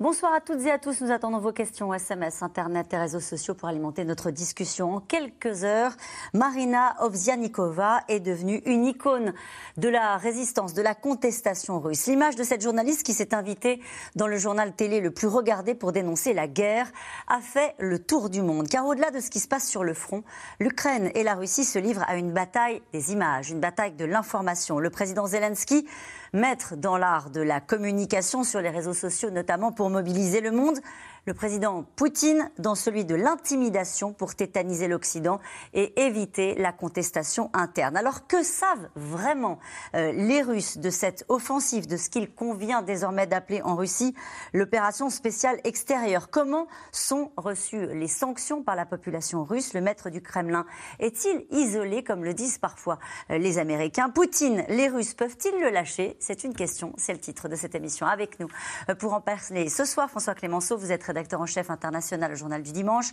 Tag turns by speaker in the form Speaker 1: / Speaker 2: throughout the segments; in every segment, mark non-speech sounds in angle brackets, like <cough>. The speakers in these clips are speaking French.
Speaker 1: Bonsoir à toutes et à tous. Nous attendons vos questions SMS, Internet et réseaux sociaux pour alimenter notre discussion. En quelques heures, Marina Ovzianikova est devenue une icône de la résistance, de la contestation russe. L'image de cette journaliste qui s'est invitée dans le journal télé le plus regardé pour dénoncer la guerre a fait le tour du monde. Car au-delà de ce qui se passe sur le front, l'Ukraine et la Russie se livrent à une bataille des images, une bataille de l'information. Le président Zelensky maître dans l'art de la communication sur les réseaux sociaux, notamment pour mobiliser le monde le président Poutine dans celui de l'intimidation pour tétaniser l'Occident et éviter la contestation interne. Alors que savent vraiment euh, les Russes de cette offensive, de ce qu'il convient désormais d'appeler en Russie l'opération spéciale extérieure? Comment sont reçues les sanctions par la population russe? Le maître du Kremlin est-il isolé, comme le disent parfois euh, les Américains? Poutine, les Russes peuvent-ils le lâcher? C'est une question, c'est le titre de cette émission. Avec nous, euh, pour en parler ce soir, François Clémenceau, vous êtes rédacteur en chef international au Journal du Dimanche.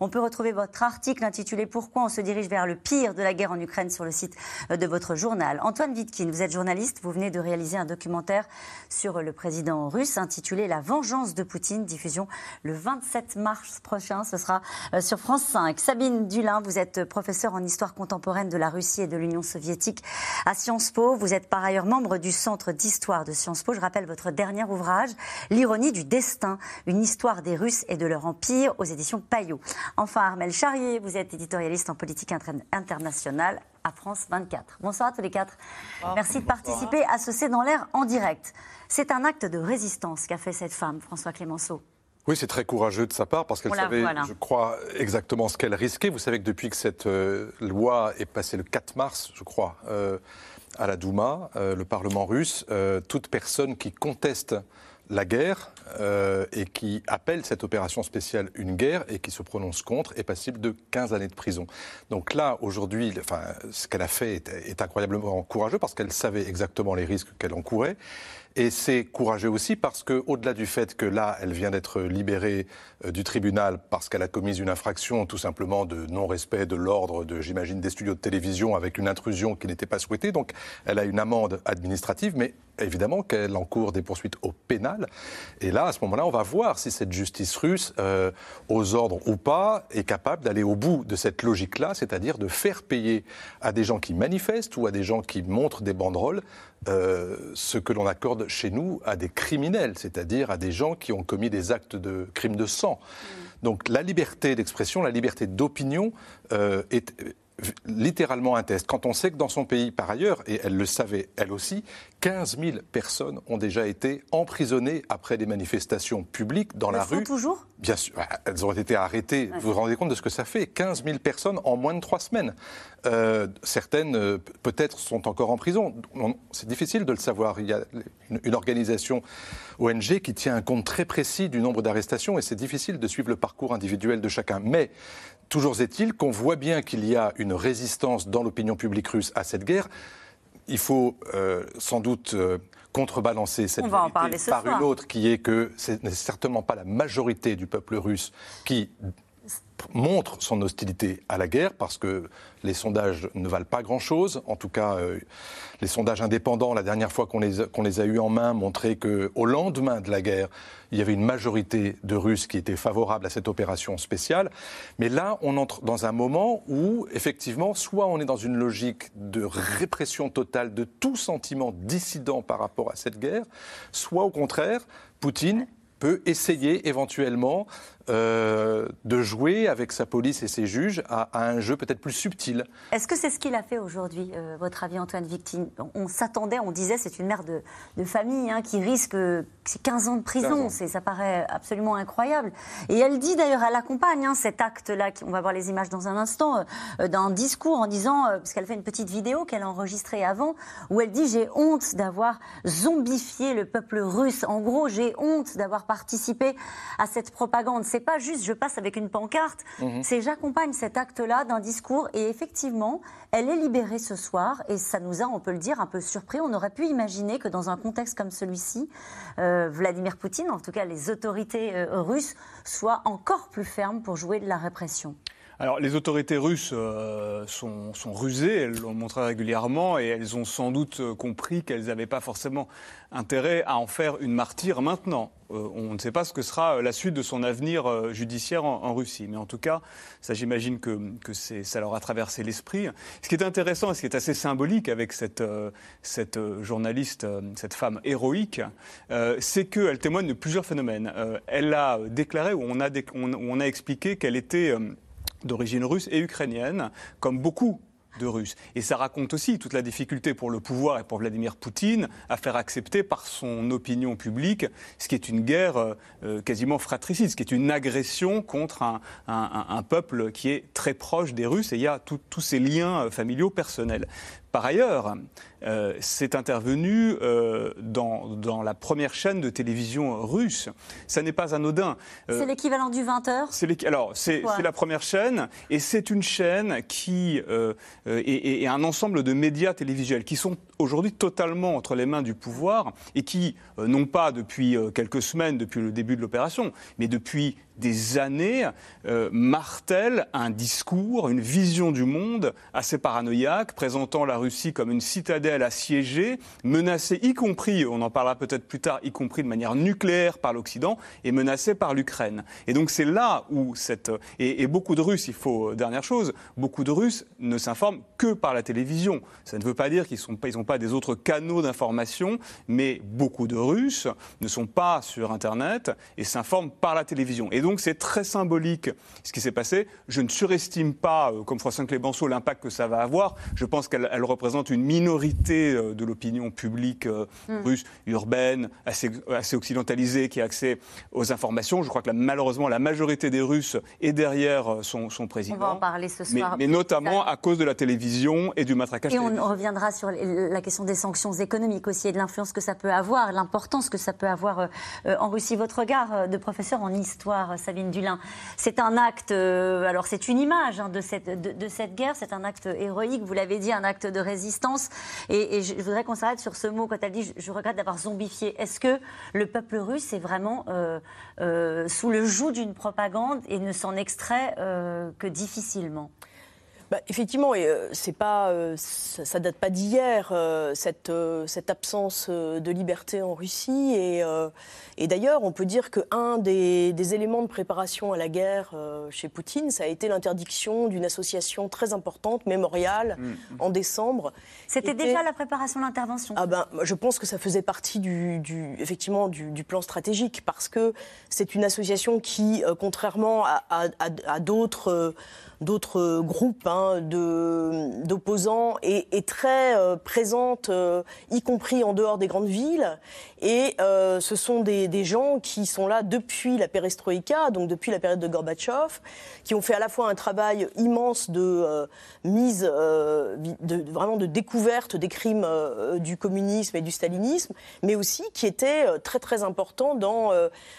Speaker 1: On peut retrouver votre article intitulé Pourquoi on se dirige vers le pire de la guerre en Ukraine sur le site de votre journal. Antoine Vitkin, vous êtes journaliste, vous venez de réaliser un documentaire sur le président russe intitulé La vengeance de Poutine, diffusion le 27 mars prochain, ce sera euh, sur France 5. Sabine Dulin, vous êtes professeure en histoire contemporaine de la Russie et de l'Union soviétique à Sciences Po. Vous êtes par ailleurs membre du Centre d'histoire de Sciences Po. Je rappelle votre dernier ouvrage, L'ironie du destin, une histoire des Russes et de leur empire aux éditions Payot. Enfin, Armel Charrier, vous êtes éditorialiste en politique internationale à France 24. Bonsoir à tous les quatre. Merci de participer à ce C'est dans l'air en direct. C'est un acte de résistance qu'a fait cette femme, François Clémenceau.
Speaker 2: Oui, c'est très courageux de sa part parce qu'elle savait, je crois, exactement ce qu'elle risquait. Vous savez que depuis que cette euh, loi est passée le 4 mars, je crois, euh, à la Douma, euh, le Parlement russe, toute personne qui conteste la guerre euh, et qui appelle cette opération spéciale une guerre et qui se prononce contre est passible de 15 années de prison. Donc là, aujourd'hui, enfin, ce qu'elle a fait est, incroyablement courageux parce qu'elle savait exactement les risques qu'elle encourait. Et c'est courageux aussi parce que, au-delà du fait que là, elle vient d'être libérée euh, du tribunal parce qu'elle a commis une infraction, tout simplement de non-respect de l'ordre de, j'imagine, des studios de télévision avec une intrusion qui n'était pas souhaitée. Donc, elle a une amende administrative, mais évidemment qu'elle encourt des poursuites au pénal. Et là, à ce moment-là, on va voir si cette justice russe, euh, aux ordres ou pas, est capable d'aller au bout de cette logique-là, c'est-à-dire de faire payer à des gens qui manifestent ou à des gens qui montrent des banderoles euh, ce que l'on accorde chez nous à des criminels, c'est-à-dire à des gens qui ont commis des actes de crimes de sang. Mm. Donc la liberté d'expression, la liberté d'opinion euh, est littéralement un test. Quand on sait que dans son pays, par ailleurs, et elle le savait elle aussi, 15 000 personnes ont déjà été emprisonnées après des manifestations publiques dans la rue.
Speaker 1: toujours?
Speaker 2: Bien sûr, elles ont été arrêtées. Vous vous rendez compte de ce que ça fait? 15 000 personnes en moins de trois semaines. Euh, certaines, euh, peut-être, sont encore en prison. C'est difficile de le savoir. Il y a une, une, organisation ONG qui tient un compte très précis du nombre d'arrestations et c'est difficile de suivre le parcours individuel de chacun. Mais Toujours est-il qu'on voit bien qu'il y a une résistance dans l'opinion publique russe à cette guerre. Il faut euh, sans doute euh, contrebalancer cette vérité par une autre qui est que ce n'est certainement pas la majorité du peuple russe qui montre son hostilité à la guerre parce que les sondages ne valent pas grand-chose. En tout cas, euh, les sondages indépendants, la dernière fois qu'on les, qu'on les, a eus en main, montraient qu'au lendemain de la guerre, il y avait une majorité de Russes qui étaient favorables à cette opération spéciale. Mais là, on entre dans un moment où, effectivement, soit on est dans une logique de répression totale de tout sentiment dissident par rapport à cette guerre, soit au contraire, Poutine peut essayer éventuellement euh, de jouer avec sa police et ses juges à, un jeu peut-être plus subtil.
Speaker 1: Est-ce que c'est ce qu'il a fait aujourd'hui, euh, votre avis Antoine Victime? On s'attendait, on disait c'est une mère de, famille hein, qui risque 15 ans de prison, ça paraît absolument incroyable. Et elle dit d'ailleurs, elle accompagne hein, cet acte-là, on va voir les images dans un instant, euh, d'un discours en disant, parce qu'elle fait une petite vidéo qu'elle a enregistrée avant, où elle dit j'ai honte d'avoir zombifié le peuple russe. En gros, j'ai honte d'avoir participé à cette propagande c'est pas juste je passe avec une pancarte, mhm. c'est j'accompagne cet acte-là d'un discours et effectivement, elle est libérée ce soir et ça nous a, on peut le dire, un peu surpris. On aurait pu imaginer que dans un contexte comme celui-ci, euh, Vladimir Poutine, en tout cas les autorités euh, russes, soient encore plus fermes pour jouer de la répression.
Speaker 3: Alors, les autorités russes euh, sont, rusées, elles l'ont montré régulièrement, et elles ont sans doute euh, compris qu'elles n'avaient pas forcément intérêt à en faire une martyre maintenant. Euh, on ne sait pas ce que sera la suite de son avenir judiciaire en, Russie, mais en tout cas, ça j'imagine que, que ça leur a traversé l'esprit. Ce qui est intéressant et ce qui est assez symbolique avec cette, cette journaliste, cette femme héroïque, c'est qu'elle témoigne de plusieurs phénomènes. elle a déclaré, ou on a, on a expliqué qu'elle était d'origine russe et ukrainienne, comme beaucoup de Russes. Et ça raconte aussi toute la difficulté pour le pouvoir et pour Vladimir Poutine à faire accepter par son opinion publique ce qui est une guerre euh, quasiment fratricide, ce qui est une agression contre un, peuple qui est très proche des Russes et il y a tous ces liens euh, familiaux personnels. Par ailleurs, euh, c'est intervenu euh, dans, la première chaîne de télévision russe. Ça n'est pas anodin.
Speaker 1: Euh, c'est l'équivalent du 20h
Speaker 3: Alors, c'est la première chaîne, et c'est une chaîne qui est, un ensemble de médias télévisuels qui sont aujourd'hui totalement entre les mains du pouvoir et qui, non pas depuis quelques semaines, depuis le début de l'opération, mais depuis des années, euh, martèle un discours, une vision du monde assez paranoïaque, présentant la Russie comme une citadelle assiégée, menacée y compris, on en parlera peut-être plus tard, y compris de manière nucléaire par l'Occident, et menacée par l'Ukraine. Et donc c'est là où cette... Et, beaucoup de Russes, il faut, dernière chose, beaucoup de Russes ne s'informent que par la télévision. Ça ne veut pas dire qu'ils n'ont pas des autres canaux d'information, mais beaucoup de Russes ne sont pas sur Internet et s'informent par la télévision. C'est très symbolique ce qui s'est passé. Je ne surestime pas, euh, comme François Clémenceau, l'impact que ça va avoir. Je pense qu'elle représente une minorité euh, de l'opinion publique euh, hmm. russe, urbaine, assez, occidentalisée, qui a accès aux informations. Je crois que malheureusement, la majorité des Russes est derrière son, président. On
Speaker 1: va en parler ce soir.
Speaker 3: Mais, notamment à cause de la télévision et du matraquage.
Speaker 1: Et on reviendra sur la question des sanctions économiques aussi et de l'influence que ça peut avoir, l'importance que ça peut avoir en Russie. Votre regard de professeur en histoire, Sabine Dulin. C'est un acte, euh, alors c'est une image hein, de, cette, de, cette guerre, c'est un acte héroïque, vous l'avez dit, un acte de résistance. Et, je voudrais qu'on s'arrête sur ce mot quand elle dit je, regrette d'avoir zombifié. Est-ce que le peuple russe est vraiment euh, euh, sous le joug d'une propagande et ne s'en extrait que difficilement?
Speaker 4: Bah, effectivement, et, euh, c'est pas, euh, ça, ne date pas d'hier, euh, cette, cette, absence de liberté en Russie. Et, et d'ailleurs, on peut dire qu'un des, des, éléments de préparation à la guerre chez Poutine, ça a été l'interdiction d'une association très importante, Mémorial, mmh, en décembre.
Speaker 1: C'était déjà la préparation de l'intervention
Speaker 4: ah ben, Je pense que ça faisait partie du, du effectivement, du, du, plan stratégique, parce que c'est une association qui, contrairement à, à, à d'autres d'autres groupes hein, d'opposants est, très euh, présente, euh, y compris en dehors des grandes villes. Et euh, ce sont des, des, gens qui sont là depuis la perestroïka, donc depuis la période de Gorbatchev, qui ont fait à la fois un travail immense de mise, de, vraiment de découverte des crimes du communisme et du stalinisme, mais aussi qui étaient très très importants dans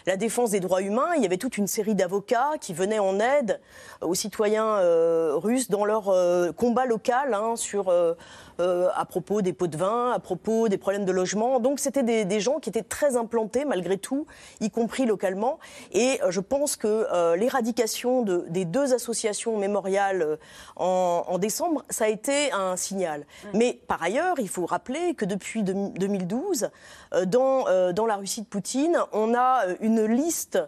Speaker 4: la défense des droits humains. Il y avait toute une série d'avocats qui venaient en aide aux citoyens euh, russes dans leur euh, combat local hein, sur, euh, à propos des pots de vin, à propos des problèmes de logement. Donc c'était des, gens qui étaient très implantés malgré tout, y compris localement. Et je pense que l'éradication de, des deux associations mémoriales en, décembre, ça a été un signal. Mais par ailleurs, il faut rappeler que depuis 2012, dans, dans la Russie de Poutine, on a une liste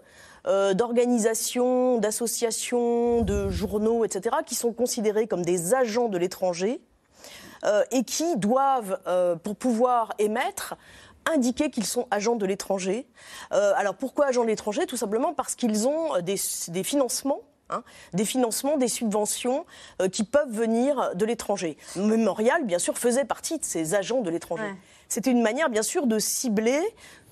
Speaker 4: euh, d'organisations, d'associations, de journaux, etc., qui sont considérés comme des agents de l'étranger euh, et qui doivent, euh, pour pouvoir émettre, indiquer qu'ils sont agents de l'étranger. alors pourquoi agents de l'étranger? Tout simplement parce qu'ils ont des, financements hein, des financements, des subventions qui peuvent venir de l'étranger. Mémorial, bien sûr, faisait partie de ces agents de l'étranger. C'était une manière, bien sûr, de cibler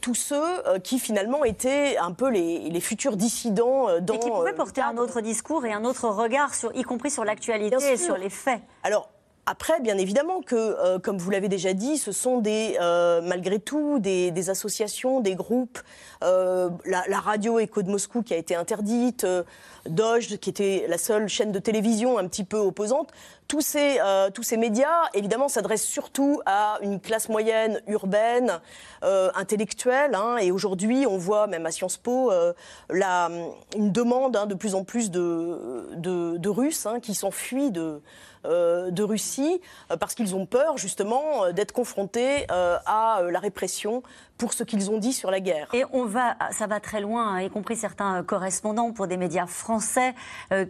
Speaker 4: tous ceux euh, qui finalement étaient un peu les, futurs dissidents
Speaker 1: euh, dans. Et qui pouvaient euh, porter un autre discours et un autre regard, sur, y compris sur l'actualité et sur les faits.
Speaker 4: Alors, après, bien évidemment que, euh, comme vous l'avez déjà dit, ce sont des, euh, malgré tout des, associations, des groupes, euh, la, radio Écho de Moscou qui a été interdite, Doge qui était la seule chaîne de télévision un petit peu opposante. Tous ces, tous ces médias, évidemment, s'adressent surtout à une classe moyenne urbaine, intellectuelle. Hein, et aujourd'hui, on voit même à Sciences Po la, une demande hein, de plus en plus de, Russes hein, qui s'enfuient de euh, de Russie euh, parce qu'ils ont peur justement euh, d'être confrontés à la répression pour ce qu'ils ont dit sur la guerre.
Speaker 1: Et on va, ça va très loin, hein, y compris certains correspondants pour des médias français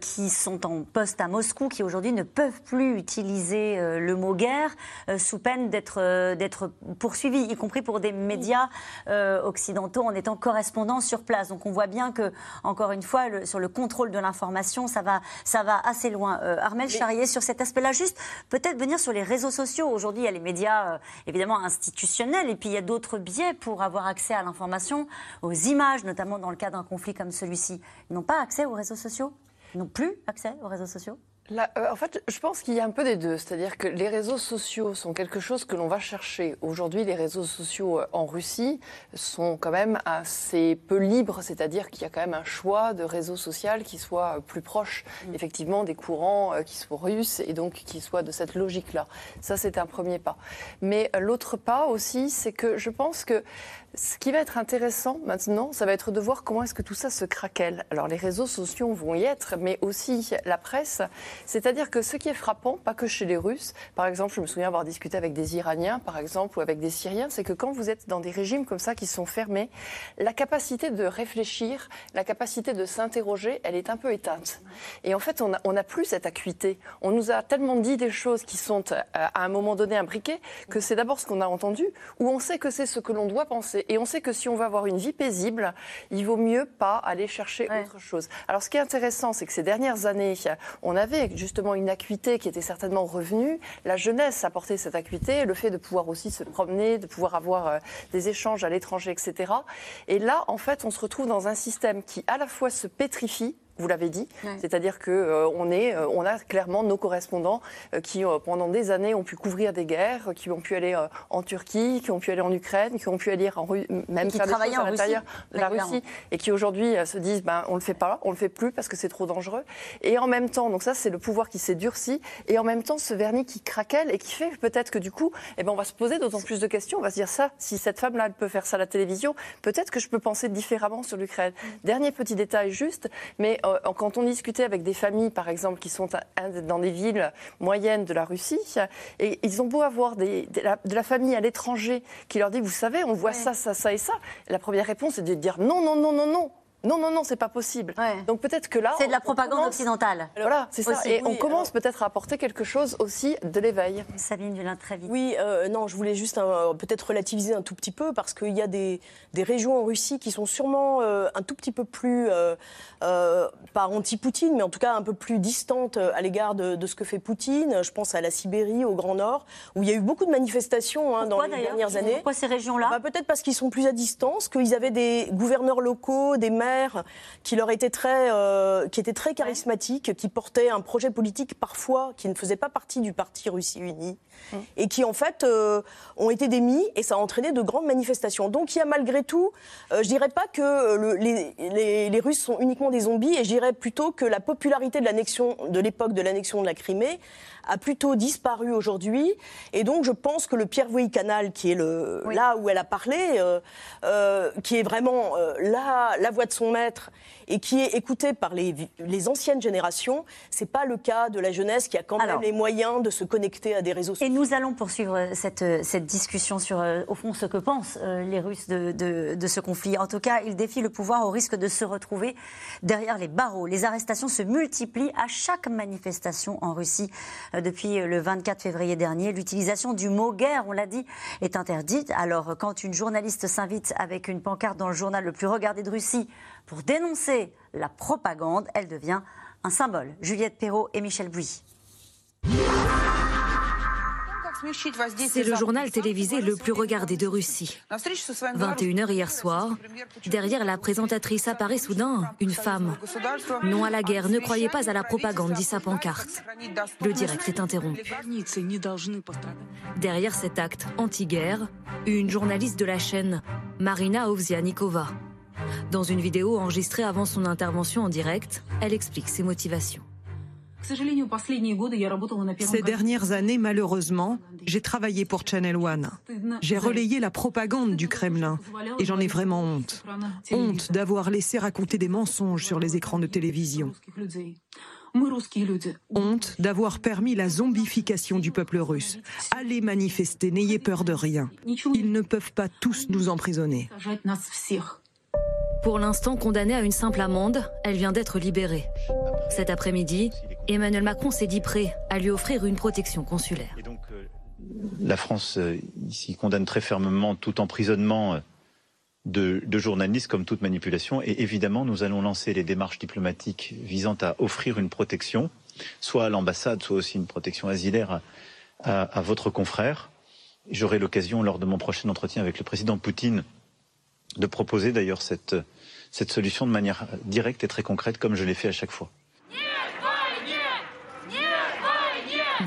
Speaker 1: qui sont en poste à Moscou, qui aujourd'hui ne peuvent plus utiliser le mot guerre sous peine d'être d'être poursuivis, y compris pour des médias occidentaux en étant correspondants sur place. Donc on voit bien que, encore une fois, sur le contrôle de l'information, ça va, ça va assez loin. Armel Charrier, sur cette aspect-là. Juste peut-être venir sur les réseaux sociaux. Aujourd'hui, il y a les médias euh, évidemment institutionnels et puis il y a d'autres biais pour avoir accès à l'information, aux images, notamment dans le cas d'un conflit comme celui-ci. Ils n'ont pas accès aux réseaux sociaux? N'ont plus accès aux réseaux sociaux?
Speaker 5: Euh, en fait, je pense qu'il y a un peu des deux. C'est-à-dire que les réseaux sociaux sont quelque chose que l'on va chercher. Aujourd'hui, les réseaux sociaux euh, en Russie sont quand même assez peu libres. C'est-à-dire qu'il y a quand même un choix de réseau social qui soit plus proche, mm. effectivement, des courants euh, qui soient russes et donc qui soient de cette logique-là. Ça, c'est un premier pas. Mais l'autre pas aussi, c'est que je pense que ce qui va être intéressant maintenant, ça va être de voir comment est-ce que tout ça se craquelle. Alors les réseaux sociaux vont y être, mais aussi la presse. C'est-à-dire que ce qui est frappant, pas que chez les Russes, par exemple, je me souviens avoir discuté avec des Iraniens, par exemple, ou avec des Syriens, c'est que quand vous êtes dans des régimes comme ça qui sont fermés, la capacité de réfléchir, la capacité de s'interroger, elle est un peu éteinte. Et en fait, on n'a plus cette acuité. On nous a tellement dit des choses qui sont euh, à un moment donné imbriquées que c'est d'abord ce qu'on a entendu, ou on sait que c'est ce que l'on doit penser et on sait que si on veut avoir une vie paisible, il vaut mieux pas aller chercher autre chose. Alors ce qui est intéressant, c'est que ces dernières années, on avait justement une acuité qui était certainement revenue. La jeunesse apportait cette acuité, le fait de pouvoir aussi se promener, de pouvoir avoir euh, des échanges à l'étranger, etc. Et là, en fait, on se retrouve dans un système qui à la fois se pétrifie, vous l'avez dit. C'est-à-dire qu'on euh, on est, euh, on a clairement nos correspondants euh, qui, pendant des années, ont pu couvrir des guerres, qui ont pu aller en Turquie, qui ont pu aller en Ukraine, qui ont pu aller en même
Speaker 1: faire des choses à l'intérieur
Speaker 5: de la Russie, et qui aujourd'hui se disent, ben, on le fait pas, on le fait plus parce que c'est trop dangereux. Et en même temps, donc ça, c'est le pouvoir qui s'est durci, et en même temps, ce vernis qui craquelle et qui fait peut-être que du coup, eh ben, on va se poser d'autant plus de questions. On va se dire ça, si cette femme-là, elle peut faire ça à la télévision, peut-être que je peux penser différemment sur l'Ukraine. Mm. Dernier petit détail juste, mais quand on discutait avec des familles, par exemple, qui sont dans des villes moyennes de la Russie, et ils ont beau avoir de, la, famille à l'étranger qui leur dit, vous savez, on voit ça, ça, ça et ça. La première réponse est de dire non, non, non, non, non. Non, non, non, c'est pas possible. Donc peut-être que là.
Speaker 1: C'est de la propagande occidentale.
Speaker 5: Voilà, c'est ça. Et on commence peut-être à apporter quelque chose aussi de l'éveil.
Speaker 1: Sabine Dulin, très vite.
Speaker 4: Oui, euh, non, je voulais juste peut-être relativiser un tout petit peu parce qu'il y a des, régions en Russie qui sont sûrement euh, un tout petit peu plus, euh, pas anti-Poutine, mais en tout cas un peu plus distantes à l'égard de, ce que fait Poutine. Je pense à la Sibérie, au Grand Nord, où il y a eu beaucoup de manifestations hein, dans les dernières années.
Speaker 1: Pourquoi ces régions-là?
Speaker 4: Bah, Peut-être parce qu'ils sont plus à distance, qu'ils avaient des gouverneurs locaux, des maires qui leur était très, euh, qui était très charismatique, qui portait un projet politique parfois qui ne faisait pas partie du parti Russie Unie et qui en fait euh, ont été démis et ça a entraîné de grandes manifestations. Donc il y a malgré tout, euh, je dirais pas que les, les, les, Russes sont uniquement des zombies et je dirais plutôt que la popularité de l'annexion de l'époque de l'annexion de la Crimée a plutôt disparu aujourd'hui. Et donc, je pense que le Pierre-Vouilly Canal, qui est le, là où elle a parlé, euh, euh, qui est vraiment euh, la voix de son maître et qui est écouté par les, les anciennes générations, c'est pas le cas de la jeunesse qui a quand même les moyens de se connecter à des réseaux sociaux.
Speaker 1: Et nous allons poursuivre cette, cette discussion sur, au fond, ce que pensent les Russes de, de, de, ce conflit. En tout cas, ils défient le pouvoir au risque de se retrouver derrière les barreaux. Les arrestations se multiplient à chaque manifestation en Russie depuis le 24 février dernier. L'utilisation du mot guerre, on l'a dit, est interdite. Alors, quand une journaliste s'invite avec une pancarte dans le journal le plus regardé de Russie pour dénoncer la propagande, elle devient un symbole. Juliette Perrault et Michel Bouy.
Speaker 6: C'est le journal télévisé le plus regardé de Russie. 21h hier soir, derrière la présentatrice apparaît soudain une femme. Non à la guerre, ne croyez pas à la propagande, dit sa pancarte. Le direct est interrompu. Derrière cet acte anti-guerre, une journaliste de la chaîne, Marina Ovzianikova. Dans une vidéo enregistrée avant son intervention en direct, elle explique ses motivations.
Speaker 7: Ces dernières années, malheureusement, j'ai travaillé pour Channel One. J'ai relayé la propagande du Kremlin et j'en ai vraiment honte. Honte d'avoir laissé raconter des mensonges sur les écrans de télévision. Honte d'avoir permis la zombification du peuple russe. Allez manifester, n'ayez peur de rien. Ils ne peuvent pas tous nous emprisonner.
Speaker 6: Pour l'instant condamnée à une simple amende, elle vient d'être libérée. Cet après-midi, Emmanuel Macron s'est dit prêt à lui offrir une protection consulaire. Euh,
Speaker 8: la France euh, condamne très fermement tout emprisonnement euh, de, journalistes comme toute manipulation. Et évidemment, nous allons lancer les démarches diplomatiques visant à offrir une protection, soit à l'ambassade, soit aussi une protection asilaire à, votre confrère. J'aurai l'occasion, lors de mon prochain entretien avec le président Poutine, de proposer d'ailleurs cette solution de manière directe et très concrète, comme je l'ai fait à chaque fois.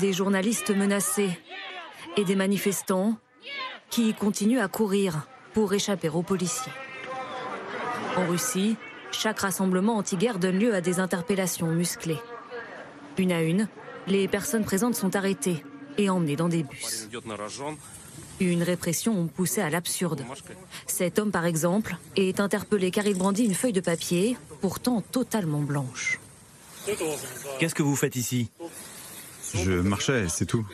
Speaker 6: Des journalistes menacés et des manifestants qui continuent à courir pour échapper aux policiers. En Russie, chaque rassemblement anti-guerre donne lieu à des interpellations musclées. Une à une, les personnes présentes sont arrêtées et emmenées dans des bus. Une répression poussée à l'absurde. Cet homme, par exemple, est interpellé car il brandit une feuille de papier, pourtant totalement blanche.
Speaker 9: Qu'est-ce que vous faites ici?
Speaker 10: Je marchais, c'est tout.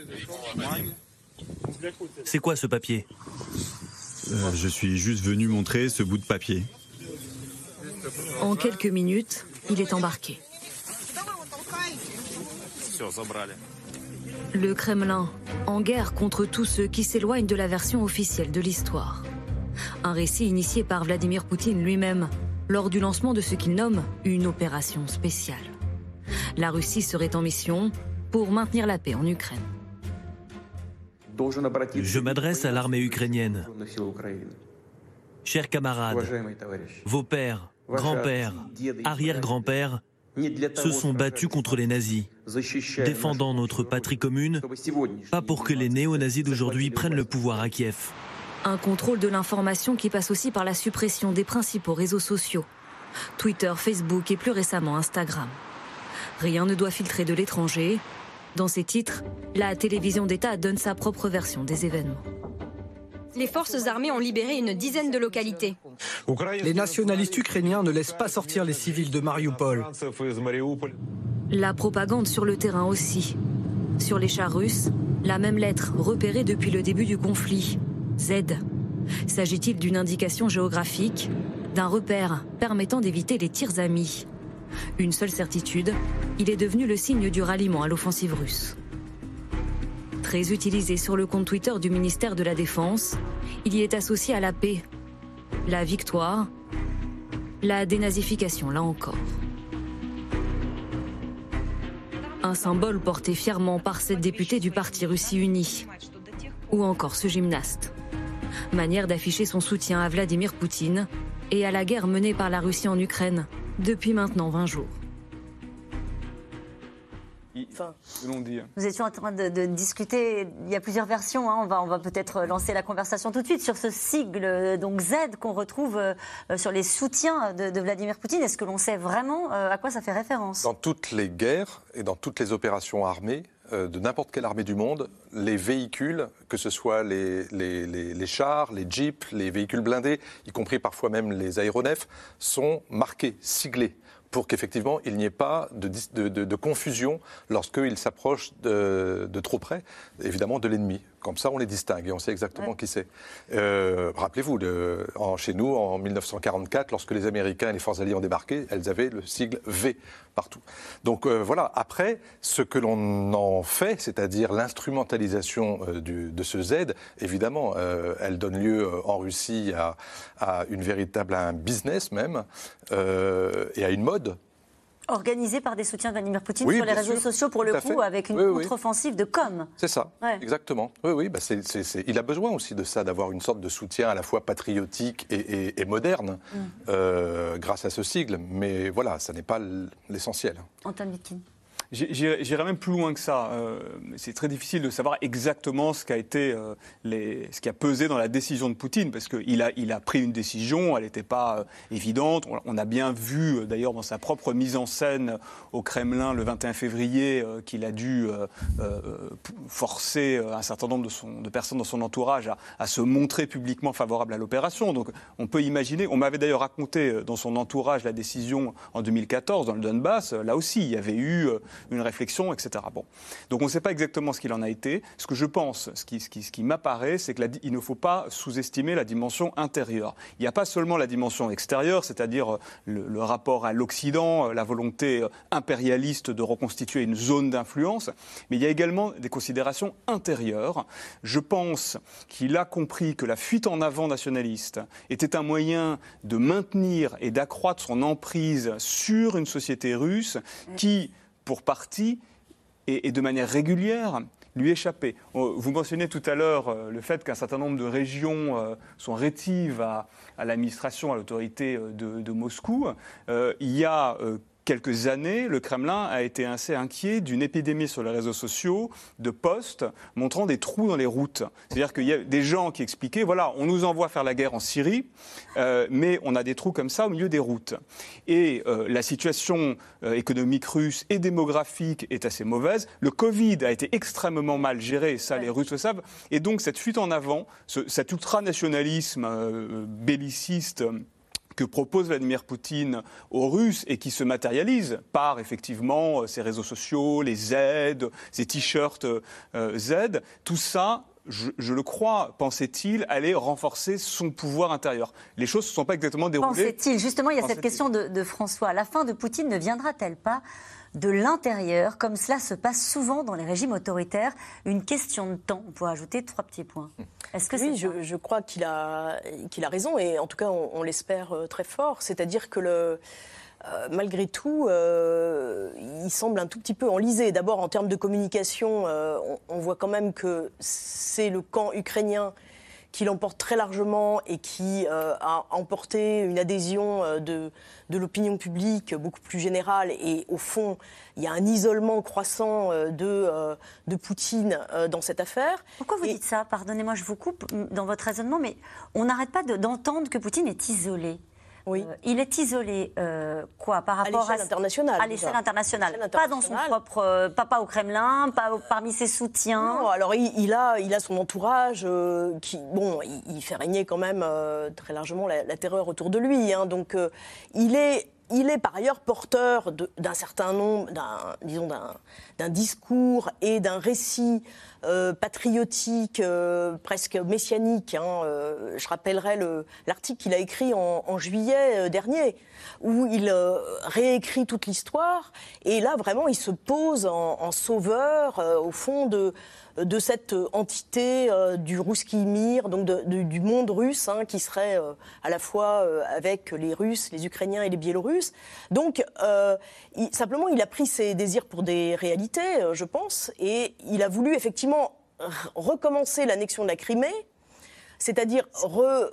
Speaker 9: C'est quoi ce papier?
Speaker 10: Euh, Je suis juste venu montrer ce bout de papier.
Speaker 6: En quelques minutes, il est embarqué. Le Kremlin, en guerre contre tous ceux qui s'éloignent de la version officielle de l'histoire. Un récit initié par Vladimir Poutine lui-même lors du lancement de ce qu'il nomme une opération spéciale. La Russie serait en mission pour maintenir la paix en Ukraine.
Speaker 9: Je m'adresse à l'armée ukrainienne. Chers camarades, vos pères, grands-pères, arrière-grands-pères se sont battus contre les nazis, défendant notre patrie commune, pas pour que les néo-nazis d'aujourd'hui prennent le pouvoir à Kiev.
Speaker 6: Un contrôle de l'information qui passe aussi par la suppression des principaux réseaux sociaux, Twitter, Facebook et plus récemment Instagram. Rien ne doit filtrer de l'étranger. Dans ces titres, la télévision d'État donne sa propre version des événements.
Speaker 11: Les forces armées ont libéré une dizaine de localités.
Speaker 12: Les nationalistes ukrainiens ne laissent pas sortir les civils de Mariupol.
Speaker 6: La propagande sur le terrain aussi. Sur les chars russes, la même lettre repérée depuis le début du conflit. Z. S'agit-il d'une indication géographique, d'un repère permettant d'éviter les tirs amis? Une seule certitude, il est devenu le signe du ralliement à l'offensive russe. Très utilisé sur le compte Twitter du ministère de la Défense, il y est associé à la paix, la victoire, la dénazification, là encore. Un symbole porté fièrement par cette députée du parti Russie Unie. Ou encore ce gymnaste. Manière d'afficher son soutien à Vladimir Poutine et à la guerre menée par la Russie en Ukraine depuis maintenant 20 jours.
Speaker 1: Nous étions en train de, discuter, il y a plusieurs versions, hein. on va, on va peut-être lancer la conversation tout de suite sur ce sigle donc Z qu'on retrouve euh, sur les soutiens de, Vladimir Poutine. Est-ce que l'on sait vraiment euh, à quoi ça fait référence?
Speaker 2: Dans toutes les guerres et dans toutes les opérations armées, euh, de n'importe quelle armée du monde, les véhicules, que ce soit les, chars, les jeeps, les véhicules blindés, y compris parfois même les aéronefs, sont marqués, siglés pour qu'effectivement il n'y ait pas de, de, de, confusion lorsqu'ils s'approchent de, trop près, évidemment, de l'ennemi. Comme ça, on les distingue et on sait exactement qui c'est. Euh, rappelez-vous, chez nous, en 1944, lorsque les Américains et les forces alliées ont débarqué, elles avaient le sigle V partout. Donc euh, voilà, après, ce que l'on en fait, c'est-à-dire l'instrumentalisation euh, de ce Z, évidemment, elle donne lieu en Russie à, à une véritable un business même et à une mode
Speaker 1: Organisé par des soutiens de Vladimir Poutine sur les réseaux sociaux, pour le coup, avec une contre-offensive de com.
Speaker 2: C'est ça, exactement. Oui, oui, bah il a besoin aussi de ça, d'avoir une sorte de soutien à la fois patriotique et, moderne, mm. euh, grâce à ce sigle. Mais voilà, ça n'est pas l'essentiel.
Speaker 1: Antoine.
Speaker 3: J'irai même plus loin que ça. Euh, c'est très difficile de savoir exactement ce, qui a été, euh, ce qui a pesé dans la décision de Poutine, parce qu'il a, pris une décision, elle n'était pas euh, évidente. On, a bien vu, d'ailleurs, dans sa propre mise en scène au Kremlin le 21 février, qu'il a dû forcer un certain nombre de, personnes dans son entourage à, à se montrer publiquement favorable à l'opération. Donc on peut imaginer, on m'avait d'ailleurs raconté dans son entourage la décision en 2014 dans le Donbass, là aussi, il y avait eu une réflexion, etc. Bon. Donc on ne sait pas exactement ce qu'il en a été. Ce que je pense, ce qui, m'apparaît, c'est qu'il ne faut pas sous-estimer la dimension intérieure. Il n'y a pas seulement la dimension extérieure, c'est-à-dire euh, le, rapport à l'Occident, euh, la volonté euh, impérialiste de reconstituer une zone d'influence, mais il y a également des considérations intérieures. Je pense qu'il a compris que la fuite en avant nationaliste était un moyen de maintenir et d'accroître son emprise sur une société russe qui pour partie et, de manière régulière lui échapper. Vous mentionnez tout à l'heure euh, le fait qu'un certain nombre de régions euh, sont rétives à, l'administration, à l'autorité euh, de, Moscou. il y a quelques années, le Kremlin a été assez inquiet d'une épidémie sur les réseaux sociaux de posts montrant des trous dans les routes. C'est-à-dire qu'il y a des gens qui expliquaient, voilà, on nous envoie faire la guerre en Syrie, euh, mais on a des trous comme ça au milieu des routes. Et euh, la situation euh, économique russe et démographique est assez mauvaise. Le Covid a été extrêmement mal géré, ça les Russes le savent. Et donc cette fuite en avant, cet ultranationalisme belliciste, que propose Vladimir Poutine aux Russes et qui se matérialise par effectivement ces réseaux sociaux, les aides, ces t-shirts euh, Z, tout ça je, le crois, pensait-il, allait renforcer son pouvoir intérieur. Les choses ne se sont pas exactement déroulées.
Speaker 1: Pensait-il? Justement, il y a cette question de, de, François. La fin de Poutine ne viendra-t-elle pas de l'intérieur, comme cela se passe souvent dans les régimes autoritaires. Une question de temps. On pourrait ajouter trois petits points.
Speaker 4: Est-ce que oui, je, je, crois qu'il a, qu'il a raison, et en tout cas, on, l'espère euh, très fort. C'est-à-dire que le. Euh, malgré tout, euh, il semble un tout petit peu enlisé. D'abord, en termes de communication, on, on, voit quand même que c'est le camp ukrainien qui l'emporte très largement et qui euh, a emporté une adhésion euh, de, de l'opinion publique beaucoup plus générale. Et au fond, il y a un isolement croissant euh, de, de Poutine dans cette affaire.
Speaker 1: Pourquoi vous dites ça? Pardonnez-moi, je vous coupe dans votre raisonnement, mais on n'arrête pas d'entendre que Poutine est isolé. Oui. Euh, il est isolé, euh, quoi, par rapport
Speaker 4: à l'échelle internationale.
Speaker 1: À l'échelle internationale. Pas dans son propre, euh, pas, au Kremlin, pas parmi ses soutiens.
Speaker 4: Non, alors il, a, il a son entourage qui, bon, il, fait régner quand même très largement la, terreur autour de lui. Hein, donc il est il est par ailleurs porteur d'un certain nombre, disons, d'un discours et d'un récit euh, patriotique, euh, presque messianique. Hein, euh, je rappellerai l'article qu'il a écrit en, juillet dernier, où il réécrit toute l'histoire. Et là, vraiment, il se pose en sauveur, au fond, de cette entité du Ruski Mir, donc du monde russe, hein, qui serait à la fois avec les Russes, les Ukrainiens et les Biélorusses. Donc, simplement, il a pris ses désirs pour des réalités, je pense, et il a voulu effectivement recommencer l'annexion de la Crimée c'est-à-dire euh,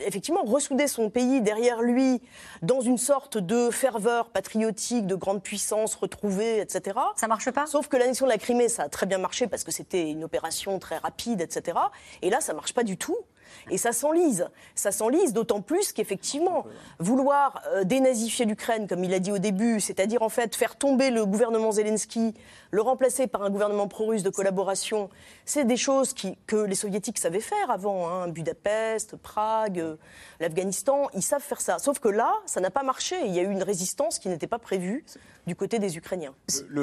Speaker 4: effectivement ressouder son pays derrière lui dans une sorte de ferveur patriotique, de grande puissance retrouvée, etc.
Speaker 1: Ça marche pas?
Speaker 4: Sauf que l'annexion de la Crimée, ça a très bien marché parce que c'était une opération très rapide, etc. Et là, ça marche pas du tout. Et ça s'enlise. Ça s'enlise d'autant plus qu'effectivement, vouloir euh, dénazifier l'Ukraine, comme il a dit au début, c'est-à-dire en fait faire tomber le gouvernement Zelensky, le remplacer par un gouvernement pro-russe de collaboration, c'est des choses que les soviétiques savaient faire avant. Hein. Budapest, Prague, euh, l'Afghanistan, ils savent faire ça. Sauf que là, ça n'a pas marché. Il y a eu une résistance qui n'était pas prévue du côté des Ukrainiens.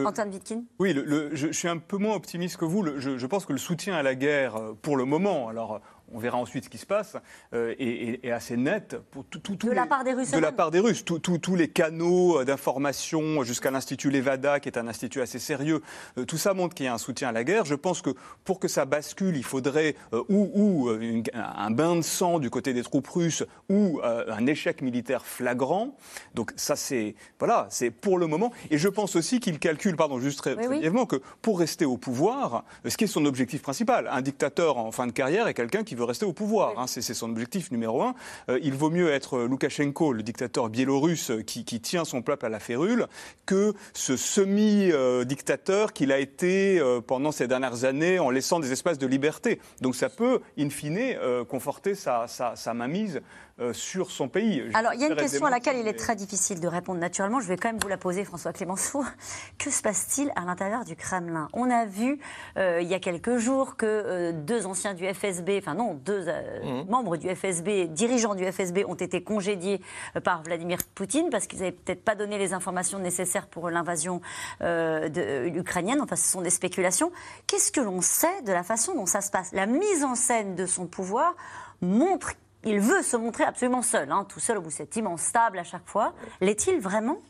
Speaker 1: Antoine Vitkin
Speaker 3: Oui, je, suis un peu moins optimiste que vous. je, je, pense que le soutien à la guerre, euh, pour le moment, alors on verra ensuite ce qui se passe, est, assez nette
Speaker 1: pour tout, de la part des Russes.
Speaker 3: De la part des Russes, tous les canaux d'information jusqu'à l'institut Levada, qui est un institut assez sérieux, tout ça montre qu'il y a un soutien à la guerre. Je pense que pour que ça bascule, il faudrait ou, un bain de sang du côté des troupes russes ou un échec militaire flagrant. Donc ça, c'est voilà, c'est pour le moment. Et je pense aussi qu'il calcule, pardon, juste très, brièvement, que pour rester au pouvoir, ce qui est son objectif principal, un dictateur en fin de carrière est quelqu'un qui veut rester au pouvoir. Hein, c'est son objectif numéro un. Euh, il vaut mieux être Loukachenko, le dictateur biélorusse qui, tient son peuple à la férule, que ce semi-dictateur qu'il a été euh, pendant ces dernières années en laissant des espaces de liberté. Donc ça peut, in fine, euh, conforter sa, sa, sa mainmise euh, sur son pays.
Speaker 1: Alors, il y a une question à laquelle il est très difficile de répondre naturellement. Je vais quand même vous la poser, François Clémenceau. <laughs> Que se passe-t-il à l'intérieur du Kremlin? On a vu euh, il y a quelques jours que euh, deux anciens du FSB, enfin non, deux mmh. membres du FSB, dirigeants du FSB, ont été congédiés par Vladimir Poutine parce qu'ils n'avaient peut-être pas donné les informations nécessaires pour l'invasion ukrainienne. Enfin, ce sont des spéculations. Qu'est-ce que l'on sait de la façon dont ça se passe? La mise en scène de son pouvoir montre il veut se montrer absolument seul, hein, tout seul au bout de cette immense stable à chaque fois. L'est-il vraiment?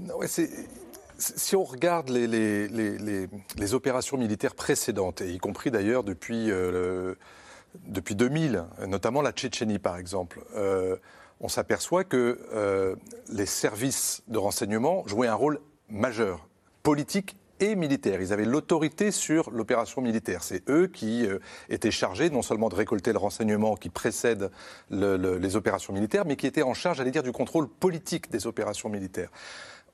Speaker 2: Non, Si on regarde les, opérations militaires précédentes, et y compris d'ailleurs depuis, euh, depuis 2000, notamment la Tchétchénie par exemple, euh, on s'aperçoit que euh, les services de renseignement jouaient un rôle majeur, politique et militaires. Ils avaient l'autorité sur l'opération militaire. C'est eux qui euh, étaient chargés non seulement de récolter le renseignement qui précède les opérations militaires, mais qui étaient en charge, j'allais dire, du contrôle politique des opérations militaires.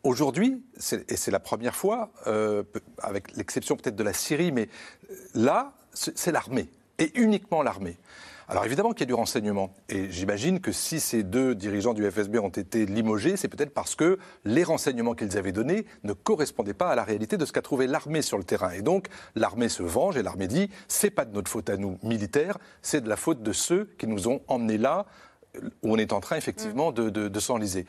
Speaker 2: Aujourd'hui, et c'est la première fois, euh, avec l'exception peut-être de la Syrie, mais euh, là, c'est l'armée, et uniquement l'armée. Alors évidemment qu'il y a du renseignement. Et j'imagine que si ces deux dirigeants du FSB ont été limogés, c'est peut-être parce que les renseignements qu'ils avaient donnés ne correspondaient pas à la réalité de ce qu'a trouvé l'armée sur le terrain. Et donc l'armée se venge et l'armée dit c'est pas de notre faute à nous militaires, c'est de la faute de ceux qui nous ont emmenés là où on est en train effectivement de, de, s'enliser.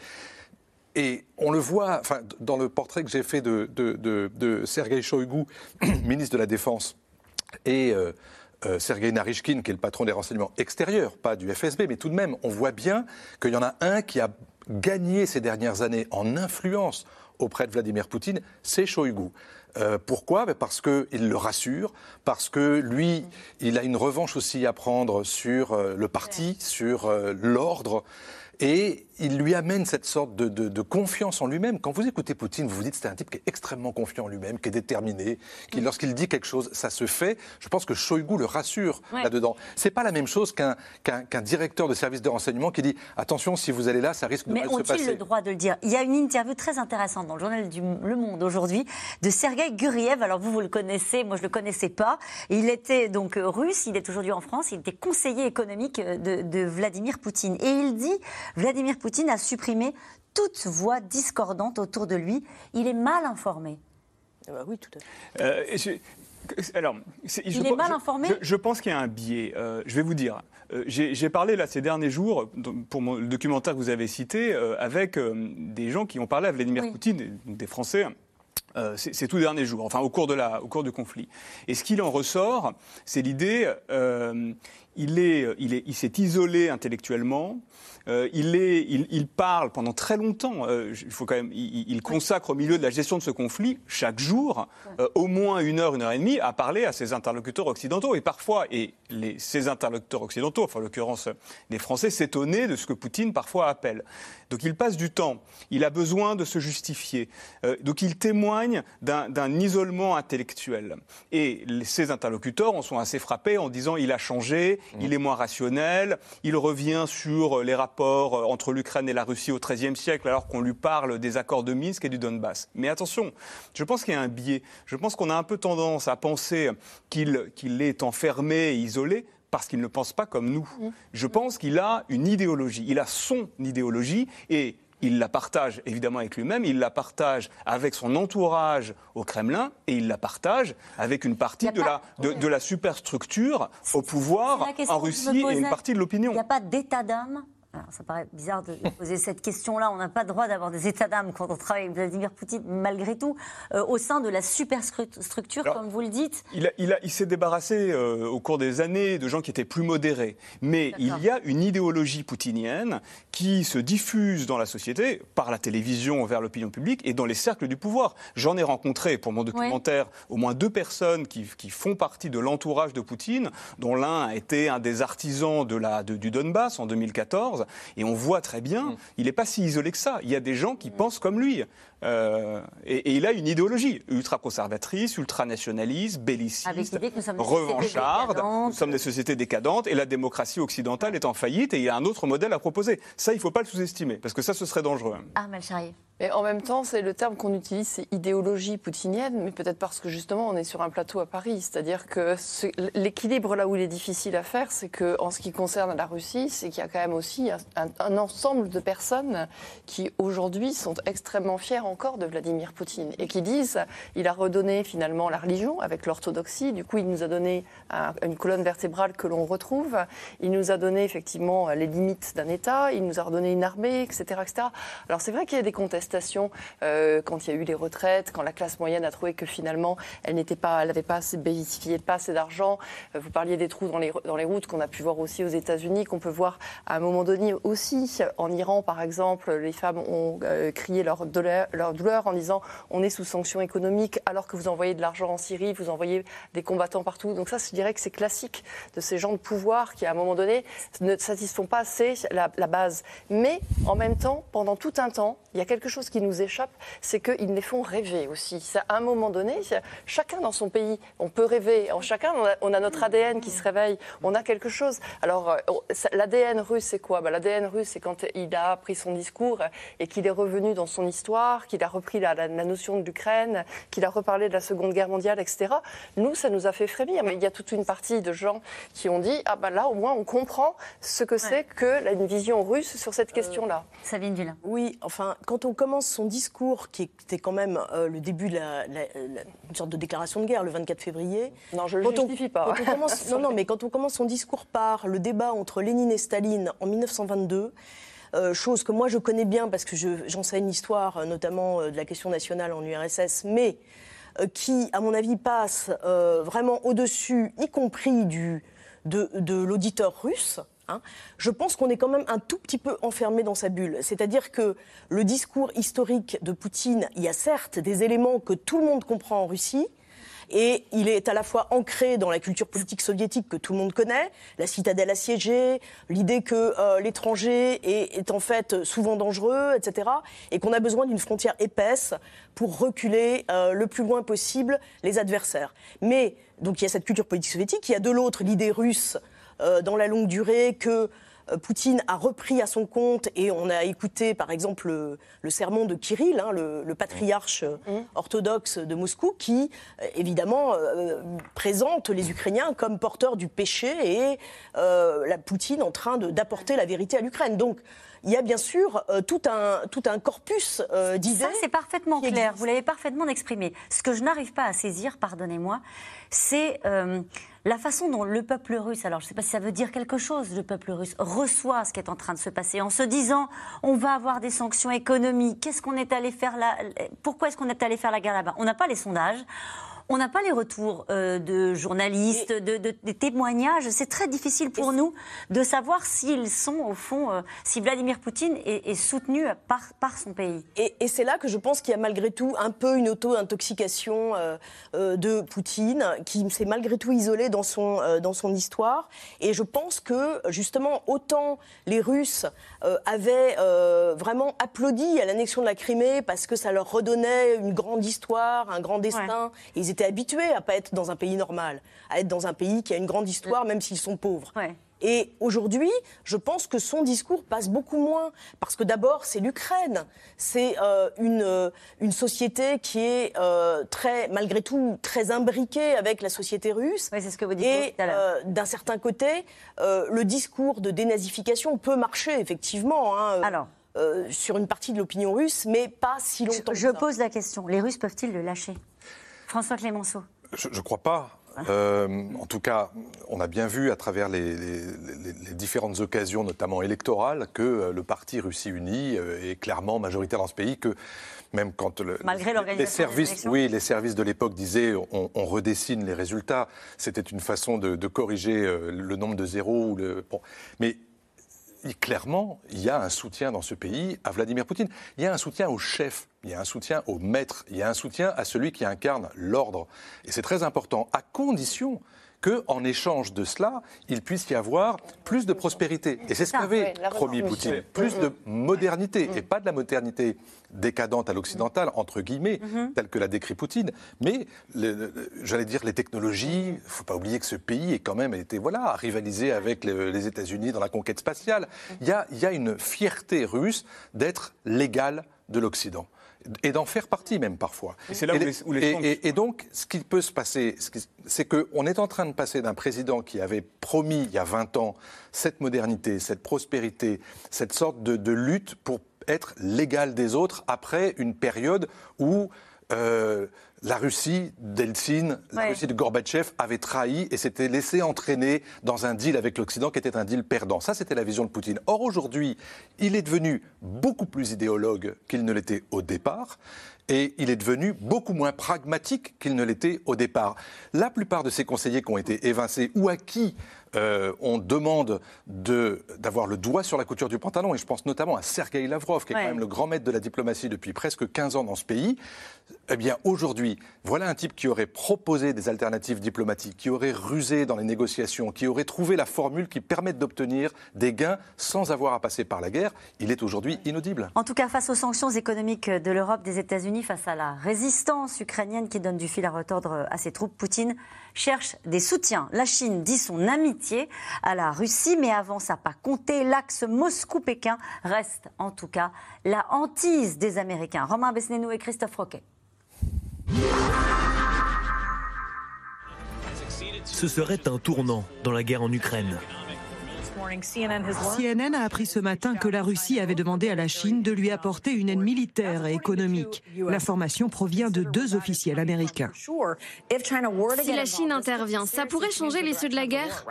Speaker 2: Et on le voit enfin, dans le portrait que j'ai fait de, de, Sergei Shoigu, <clears throat> ministre de la Défense, et euh, euh, Sergei Narishkin, qui est le patron des renseignements extérieurs, pas du FSB, mais tout de même, on voit bien qu'il y en a un qui a gagné ces dernières années en influence auprès de Vladimir Poutine, c'est Shoigu. Euh, pourquoi? Ben, Parce qu'il le rassure, parce que lui, il a une revanche aussi à prendre sur euh, le parti, sur l'ordre. Et il lui amène cette sorte de, confiance en lui-même. Quand vous écoutez Poutine, vous vous dites que c'est un type qui est extrêmement confiant en lui-même, qui est déterminé, qui mm. lorsqu'il dit quelque chose, ça se fait. Je pense que Shoigu le rassure là-dedans. C'est pas la même chose qu'un directeur de service de renseignement qui dit attention, si vous allez là, ça risque de
Speaker 1: mal
Speaker 2: se passer.
Speaker 1: Mais ont-ils le droit de le dire? Il y a une interview très intéressante dans le journal du Le Monde aujourd'hui de Sergei Guriev. Alors vous, vous le connaissez, moi je le connaissais pas. Il était donc russe, il est aujourd'hui en France, il était conseiller économique de, de Vladimir Poutine. Et il dit Vladimir Poutine Poutine a supprimé toute voix discordante autour de lui. Il est mal informé.
Speaker 4: Ah bah oui, tout à fait.
Speaker 3: Euh, alors,
Speaker 1: il est mal informé.
Speaker 3: Je, pense qu'il y a un biais. Euh, je vais vous dire. Euh, j'ai parlé là ces derniers jours pour le documentaire que vous avez cité avec des gens qui ont parlé à Vladimir Poutine, des Français. ces tout derniers jours, enfin au cours, de la, au cours du conflit. Et ce qu'il en ressort, c'est l'idée, il, est, il, est, il s'est isolé intellectuellement, euh, il, est, il, parle pendant très longtemps. Euh, il faut quand même, il, consacre au milieu de la gestion de ce conflit chaque jour euh, au moins une heure, une heure et demie à parler à ses interlocuteurs occidentaux. Et parfois, et les, ses interlocuteurs occidentaux, enfin en l'occurrence les Français, s'étonnaient de ce que Poutine parfois appelle. Donc il passe du temps. Il a besoin de se justifier. donc il témoigne d'un isolement intellectuel. Et ses interlocuteurs en sont assez frappés en disant il a changé, il mmh. est moins rationnel, il revient sur les rapports rapport euh, entre l'Ukraine et la Russie au XIIIe siècle, alors qu'on lui parle des accords de Minsk et du Donbass. Mais attention, je pense qu'il y a un biais. Je pense qu'on a un peu tendance à penser qu'il est enfermé et isolé parce qu'il ne pense pas comme nous. Mmh. Je pense qu'il a une idéologie, il a son idéologie et il la partage évidemment avec lui-même, il la partage avec son entourage au Kremlin et il la partage avec une partie de, la, de, la superstructure au pouvoir en Russie et une partie de l'opinion.
Speaker 1: Il n'y a pas d'état d'âme ça paraît bizarre de poser cette question-là. On n'a pas le droit d'avoir des états d'âme quand on travaille avec Vladimir Poutine, malgré tout, euh, au sein de la superstructure, comme vous le dites.
Speaker 3: Il, il, il s'est débarrassé euh, au cours des années de gens qui étaient plus modérés. Mais il y a une idéologie poutinienne qui se diffuse dans la société, par la télévision vers l'opinion publique et dans les cercles du pouvoir. J'en ai rencontré pour mon documentaire au moins deux personnes qui, qui font partie de l'entourage de Poutine, dont l'un a été un des artisans de la, du Donbass en 2014. Et on voit très bien, mm. il n'est pas si isolé que ça. Il y a des gens qui pensent comme lui. Euh, et, il a une idéologie ultra-conservatrice, ultra-nationaliste, belliciste, revancharde. Nous sommes des sociétés décadentes et la démocratie occidentale est en faillite et il y a un autre modèle à proposer. Ça, il ne faut pas le sous-estimer parce que ça, ce serait dangereux.
Speaker 1: Ah,
Speaker 5: mais en même temps, c'est le terme qu'on utilise, c'est idéologie poutinienne, mais peut-être parce que justement on est sur un plateau à Paris. C'est-à-dire que l'équilibre là où il est difficile à faire, c'est qu'en ce qui concerne la Russie, c'est qu'il y a quand même aussi un, un ensemble de personnes qui aujourd'hui sont extrêmement fiers encore de Vladimir Poutine et qui disent il a redonné finalement la religion avec l'orthodoxie. Du coup, il nous a donné une colonne vertébrale que l'on retrouve. Il nous a donné effectivement les limites d'un État. Il nous a redonné une armée, etc., etc. Alors c'est vrai qu'il y a des contestations euh, quand il y a eu les retraites, quand la classe moyenne a trouvé que finalement elle n'était pas, elle n'avait pas assez bénéficié pas assez d'argent. Euh, vous parliez des trous dans les dans les routes qu'on a pu voir aussi aux États-Unis, qu'on peut voir à un moment donné aussi en Iran par exemple. Les femmes ont euh, crié leur douleur, leur douleur en disant on est sous sanctions économiques alors que vous envoyez de l'argent en Syrie, vous envoyez des combattants partout. Donc ça, je dirais que c'est classique de ces gens de pouvoir qui, à un moment donné, ne satisfont pas assez la, base. Mais en même temps, pendant tout un temps, il y a quelque chose qui nous échappe, c'est qu'ils les font rêver aussi. à un moment donné, chacun dans son pays, on peut rêver. En chacun, on a, notre ADN qui se réveille. On a quelque chose. Alors, euh, l'ADN russe, c'est quoi? Bah, L'ADN russe, c'est quand il a pris son discours et qu'il est revenu dans son histoire, qu'il a repris la, la, notion de l'Ukraine, qu'il a reparlé de la Seconde Guerre mondiale, etc. Nous, ça nous a fait frémir. Mais il y a toute une partie de gens qui ont dit ah ben là, au moins, on comprend ce que c'est que une vision russe sur cette question-là.
Speaker 1: Euh, Sabine Villain.
Speaker 4: Oui, enfin, quand on commence son discours, qui était quand même euh, le début de la, une sorte de déclaration de guerre, le 24 février.
Speaker 5: Non, je ne le justifie pas. <laughs>
Speaker 4: non, non, mais quand on commence son discours par le débat entre Lénine et Staline en 1922. Euh, chose que moi je connais bien parce que j'enseigne l'histoire, euh, notamment de la question nationale en URSS, mais qui, à mon avis, passe vraiment au-dessus, y compris du, de, l'auditeur russe. Hein. je pense qu'on est quand même un tout petit peu enfermé dans sa bulle. C'est-à-dire que le discours historique de Poutine, il y a certes des éléments que tout le monde comprend en Russie, et il est à la fois ancré dans la culture politique soviétique que tout le monde connaît, la citadelle assiégée, l'idée que euh, l'étranger est, en fait souvent dangereux, etc. Et qu'on a besoin d'une frontière épaisse pour reculer euh, le plus loin possible les adversaires. Mais donc il y a cette culture politique soviétique, il y a de l'autre l'idée russe dans la longue durée que euh, Poutine a repris à son compte, et on a écouté par exemple le, sermon de Kirill, hein, le, patriarche mmh. Mmh. orthodoxe de Moscou, qui euh, évidemment euh, présente les Ukrainiens comme porteurs du péché et la Poutine en train d'apporter la vérité à l'Ukraine. Donc il y a bien sûr tout, un, tout un corpus d'idées. Ça,
Speaker 1: c'est parfaitement clair. Vous l'avez parfaitement exprimé. Ce que je n'arrive pas à saisir, pardonnez-moi, c'est la façon dont le peuple russe, alors je ne sais pas si ça veut dire quelque chose, le peuple russe reçoit ce qui est en train de se passer en se disant on va avoir des sanctions économiques, qu'est-ce qu'on est allé faire là, pourquoi est-ce qu'on est allé faire la guerre là-bas? On n'a pas les sondages. On n'a pas les retours euh, de journalistes, de, des témoignages. C'est très difficile pour nous de savoir s'ils sont, au fond, euh, si Vladimir Poutine est, soutenu par, par, son pays.
Speaker 4: Et, c'est là que je pense qu'il y a malgré tout un peu une auto-intoxication euh, de Poutine, qui s'est malgré tout isolé dans son, dans son histoire. Et je pense que, justement, autant les Russes avaient vraiment applaudi à l'annexion de la Crimée parce que ça leur redonnait une grande histoire, un grand destin. Ils étaient habitués à pas être dans un pays normal, à être dans un pays qui a une grande histoire, même s'ils sont pauvres. Et aujourd'hui, je pense que son discours passe beaucoup moins, parce que d'abord, c'est l'Ukraine. C'est euh, une, euh, une société qui est euh, très, malgré tout, très imbriquée avec la société russe.
Speaker 1: Oui, c'est ce que vous dites.
Speaker 4: Et d'un certain côté, le discours de dénazification peut marcher, effectivement. Hein, Alors. sur une partie de l'opinion russe, mais pas si longtemps.
Speaker 1: Je, je pose la question les Russes peuvent-ils le lâcher? François Clémenceau.
Speaker 2: Je ne crois pas. en tout cas, on a bien vu à travers les, différentes occasions, notamment électorales, que le parti Russie Unie est clairement majoritaire dans ce pays, que même quand le,
Speaker 1: Malgré les
Speaker 2: services, oui, les services de l'époque disaient on, redessine les résultats. C'était une façon de, corriger euh, le nombre de zéros. Ou le, bon. Mais clairement, il y a un soutien dans ce pays à Vladimir Poutine. Il y a un soutien au chef, il y a un soutien au maître, il y a un soutien à celui qui incarne l'ordre. Et c'est très important, à condition qu'en échange de cela, il puisse y avoir plus de prospérité. Et c'est ce qu'avait promis Poutine, plus de modernité, et pas de la modernité décadente à l'occidental, entre guillemets, mhm. telle que l'a décrit Poutine, mais j'allais dire les technologies, il ne faut pas oublier que ce pays est quand même été voilà, rivalisé avec les, États-Unis dans la conquête spatiale. Il y a, il y a une fierté russe d'être l'égal de l'Occident et d'en faire partie même parfois.
Speaker 3: Et, là où
Speaker 2: et, donc, ce qui peut se passer, c'est qu'on est en train de passer d'un président qui avait promis il y a 20 ans cette modernité, cette prospérité, cette sorte de lutte pour être l'égal des autres après une période où euh, la Russie d'Eltsine, la Russie de Gorbatchev avait trahi et s'était laissé entraîner dans un deal avec l'Occident qui était un deal perdant. Ça, c'était la vision de Poutine. Or, aujourd'hui, il est devenu beaucoup plus idéologue qu'il ne l'était au départ et il est devenu beaucoup moins pragmatique qu'il ne l'était au départ. La plupart de ses conseillers qui ont été évincés ou à qui euh, on demande d'avoir le doigt sur la couture du pantalon, et je pense notamment à Sergei Lavrov, qui est quand même le grand maître de la diplomatie depuis presque 15 ans dans ce pays, eh bien aujourd'hui, voilà un type qui aurait proposé des alternatives diplomatiques, qui aurait rusé dans les négociations, qui aurait trouvé la formule qui permette d'obtenir des gains sans avoir à passer par la guerre. Il est aujourd'hui inaudible.
Speaker 1: En tout cas, face aux sanctions économiques de l'Europe, des États-Unis, face à la résistance ukrainienne qui donne du fil à retordre à ses troupes, Poutine cherche des soutiens. La Chine dit son à la Russie, mais avance à pas compter. L'axe Moscou-Pékin reste en tout cas la hantise des Américains. Romain Besnénou et Christophe Roquet.
Speaker 9: Ce serait un tournant dans la guerre en Ukraine.
Speaker 7: CNN a appris ce matin que la Russie avait demandé à la Chine de lui apporter une aide militaire et économique. L'information provient de deux officiels américains.
Speaker 11: Si la Chine intervient, ça pourrait changer l'issue de la guerre?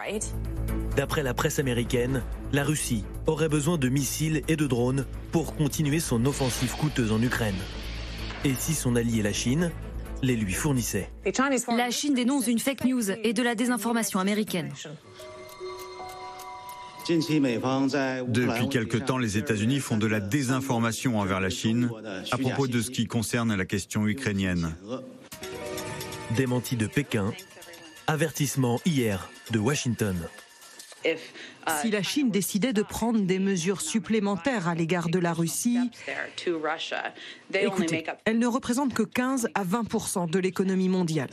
Speaker 9: D'après la presse américaine, la Russie aurait besoin de missiles et de drones pour continuer son offensive coûteuse en Ukraine. Et si son allié la Chine les lui fournissait?
Speaker 11: La Chine dénonce une fake news et de la désinformation américaine.
Speaker 10: Depuis quelque temps, les États-Unis font de la désinformation envers la Chine à propos de ce qui concerne la question ukrainienne.
Speaker 9: Démenti de Pékin, avertissement hier de Washington.
Speaker 7: Si la Chine décidait de prendre des mesures supplémentaires à l'égard de la Russie, écoutez, elle ne représente que 15 à 20% de l'économie mondiale.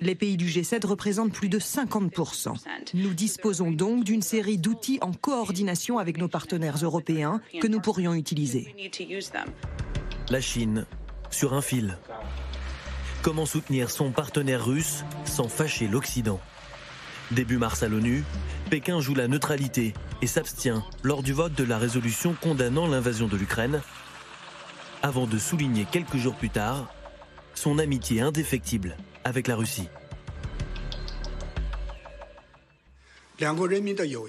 Speaker 7: Les pays du G7 représentent plus de 50% Nous disposons donc d'une série d'outils en coordination avec nos partenaires européens que nous pourrions utiliser.
Speaker 9: La Chine, sur un fil. Comment soutenir son partenaire russe sans fâcher l'Occident? Début mars à l'ONU, Pékin joue la neutralité et s'abstient lors du vote de la résolution condamnant l'invasion de l'Ukraine, avant de souligner quelques jours plus tard son amitié indéfectible avec la Russie.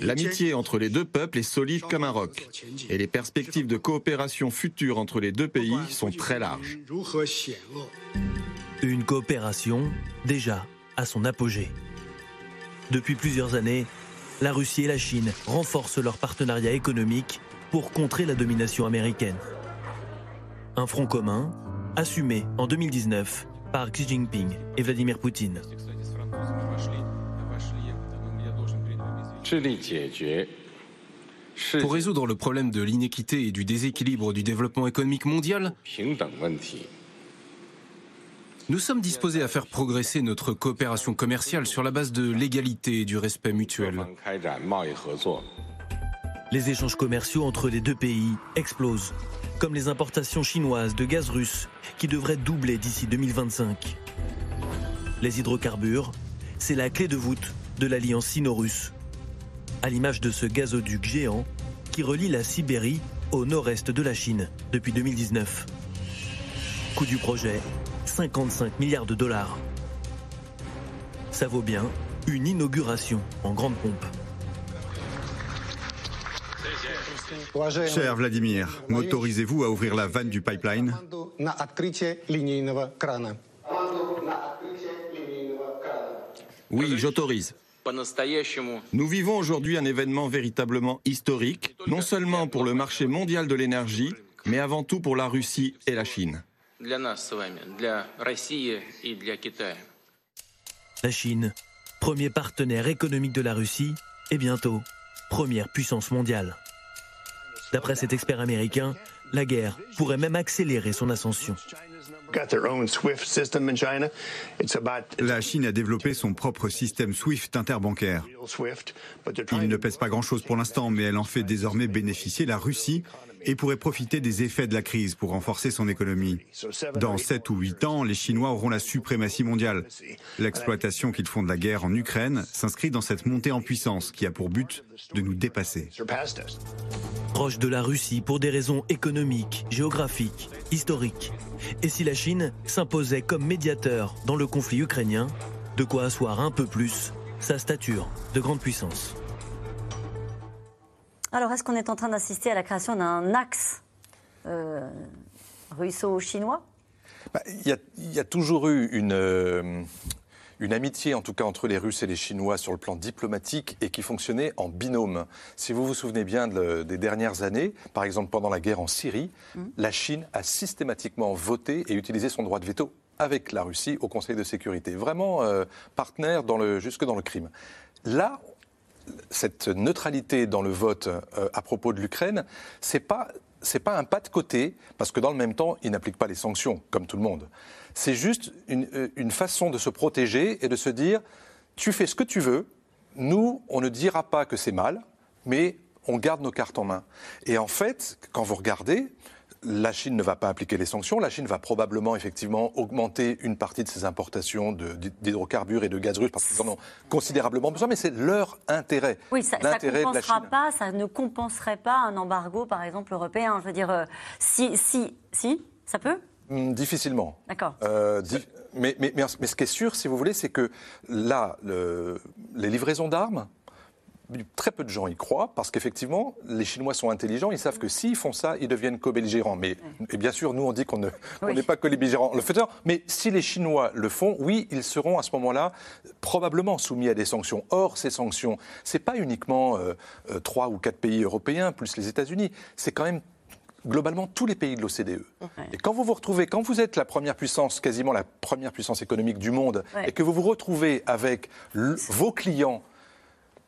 Speaker 13: L'amitié entre les deux peuples est solide comme un roc et les perspectives de coopération future entre les deux pays sont très larges.
Speaker 9: Une coopération déjà à son apogée. Depuis plusieurs années, la Russie et la Chine renforcent leur partenariat économique pour contrer la domination américaine. Un front commun, assumé en 2019 par Xi Jinping et Vladimir Poutine.
Speaker 14: Pour résoudre le problème de l'inéquité et du déséquilibre du développement économique mondial, nous sommes disposés à faire progresser notre coopération commerciale sur la base de l'égalité et du respect mutuel.
Speaker 9: Les échanges commerciaux entre les deux pays explosent, comme les importations chinoises de gaz russe qui devraient doubler d'ici 2025. Les hydrocarbures, c'est la clé de voûte de l'alliance sino-russe, à l'image de ce gazoduc géant qui relie la Sibérie au nord-est de la Chine depuis 2019. Coût du projet 55 milliards de dollars. Ça vaut bien une inauguration en grande pompe.
Speaker 10: Cher Vladimir, m'autorisez-vous à ouvrir la vanne du pipeline?
Speaker 13: Oui, j'autorise. Nous vivons aujourd'hui un événement véritablement historique, non seulement pour le marché mondial de l'énergie, mais avant tout pour la Russie et la Chine.
Speaker 9: La Chine, premier partenaire économique de la Russie, et bientôt première puissance mondiale. D'après cet expert américain, la guerre pourrait même accélérer son ascension.
Speaker 10: La Chine a développé son propre système SWIFT interbancaire. Il ne pèse pas grand-chose pour l'instant, mais elle en fait désormais bénéficier la Russie et pourrait profiter des effets de la crise pour renforcer son économie. Dans 7 ou 8 ans, les Chinois auront la suprématie mondiale. L'exploitation qu'ils font de la guerre en Ukraine s'inscrit dans cette montée en puissance qui a pour but de nous dépasser.
Speaker 9: Proche de la Russie pour des raisons économiques, géographiques, historiques. Et si la Chine s'imposait comme médiateur dans le conflit ukrainien, de quoi asseoir un peu plus sa stature de grande puissance.
Speaker 1: Alors, est-ce qu'on est en train d'assister à la création d'un axe euh, russo-chinois?
Speaker 2: Bah, Il y, a toujours eu une, euh, une amitié, en tout cas, entre les Russes et les Chinois sur le plan diplomatique et qui fonctionnait en binôme. Si vous vous souvenez bien des dernières années, par exemple pendant la guerre en Syrie, mmh. la Chine a systématiquement voté et utilisé son droit de veto avec la Russie au Conseil de sécurité. Vraiment euh, partenaire dans le, jusque dans le crime. Là, cette neutralité dans le vote euh, à propos de l'Ukraine, c'est pas pas un pas de côté, parce que dans le même temps, il n'applique pas les sanctions, comme tout le monde. C'est juste euh, une, façon de se protéger et de se dire, tu fais ce que tu veux, nous, on ne dira pas que c'est mal, mais on garde nos cartes en main. Et en fait, quand vous regardez, la Chine ne va pas appliquer les sanctions. La Chine va probablement effectivement augmenter une partie de ses importations d'hydrocarbures et de gaz russe parce qu'ils en ont considérablement besoin, mais c'est leur intérêt.
Speaker 1: Oui, ça, ne compensera pas, ça ne compenserait pas un embargo, par exemple européen. Je veux dire, euh, si, si, si, ça peut?
Speaker 2: Hmm, Difficilement.
Speaker 1: D'accord.
Speaker 2: Euh, mais, mais, mais, ce qui est sûr, si vous voulez, c'est que là, les livraisons d'armes, très peu de gens y croient parce qu'effectivement, les Chinois sont intelligents. Ils savent que s'ils font ça, ils deviennent co-belligérants. Mais et bien sûr, nous, on dit qu'on n'est pas co-belligérants le faisant. Mais si les Chinois le font, oui, ils seront à ce moment-là probablement soumis à des sanctions. Or, ces sanctions, c'est pas uniquement euh, euh, trois ou quatre pays européens plus les États-Unis. C'est quand même globalement tous les pays de l'OCDE. Et quand vous vous retrouvez, quand vous êtes la première puissance, quasiment la première puissance économique du monde, et que vous vous retrouvez avec vos clients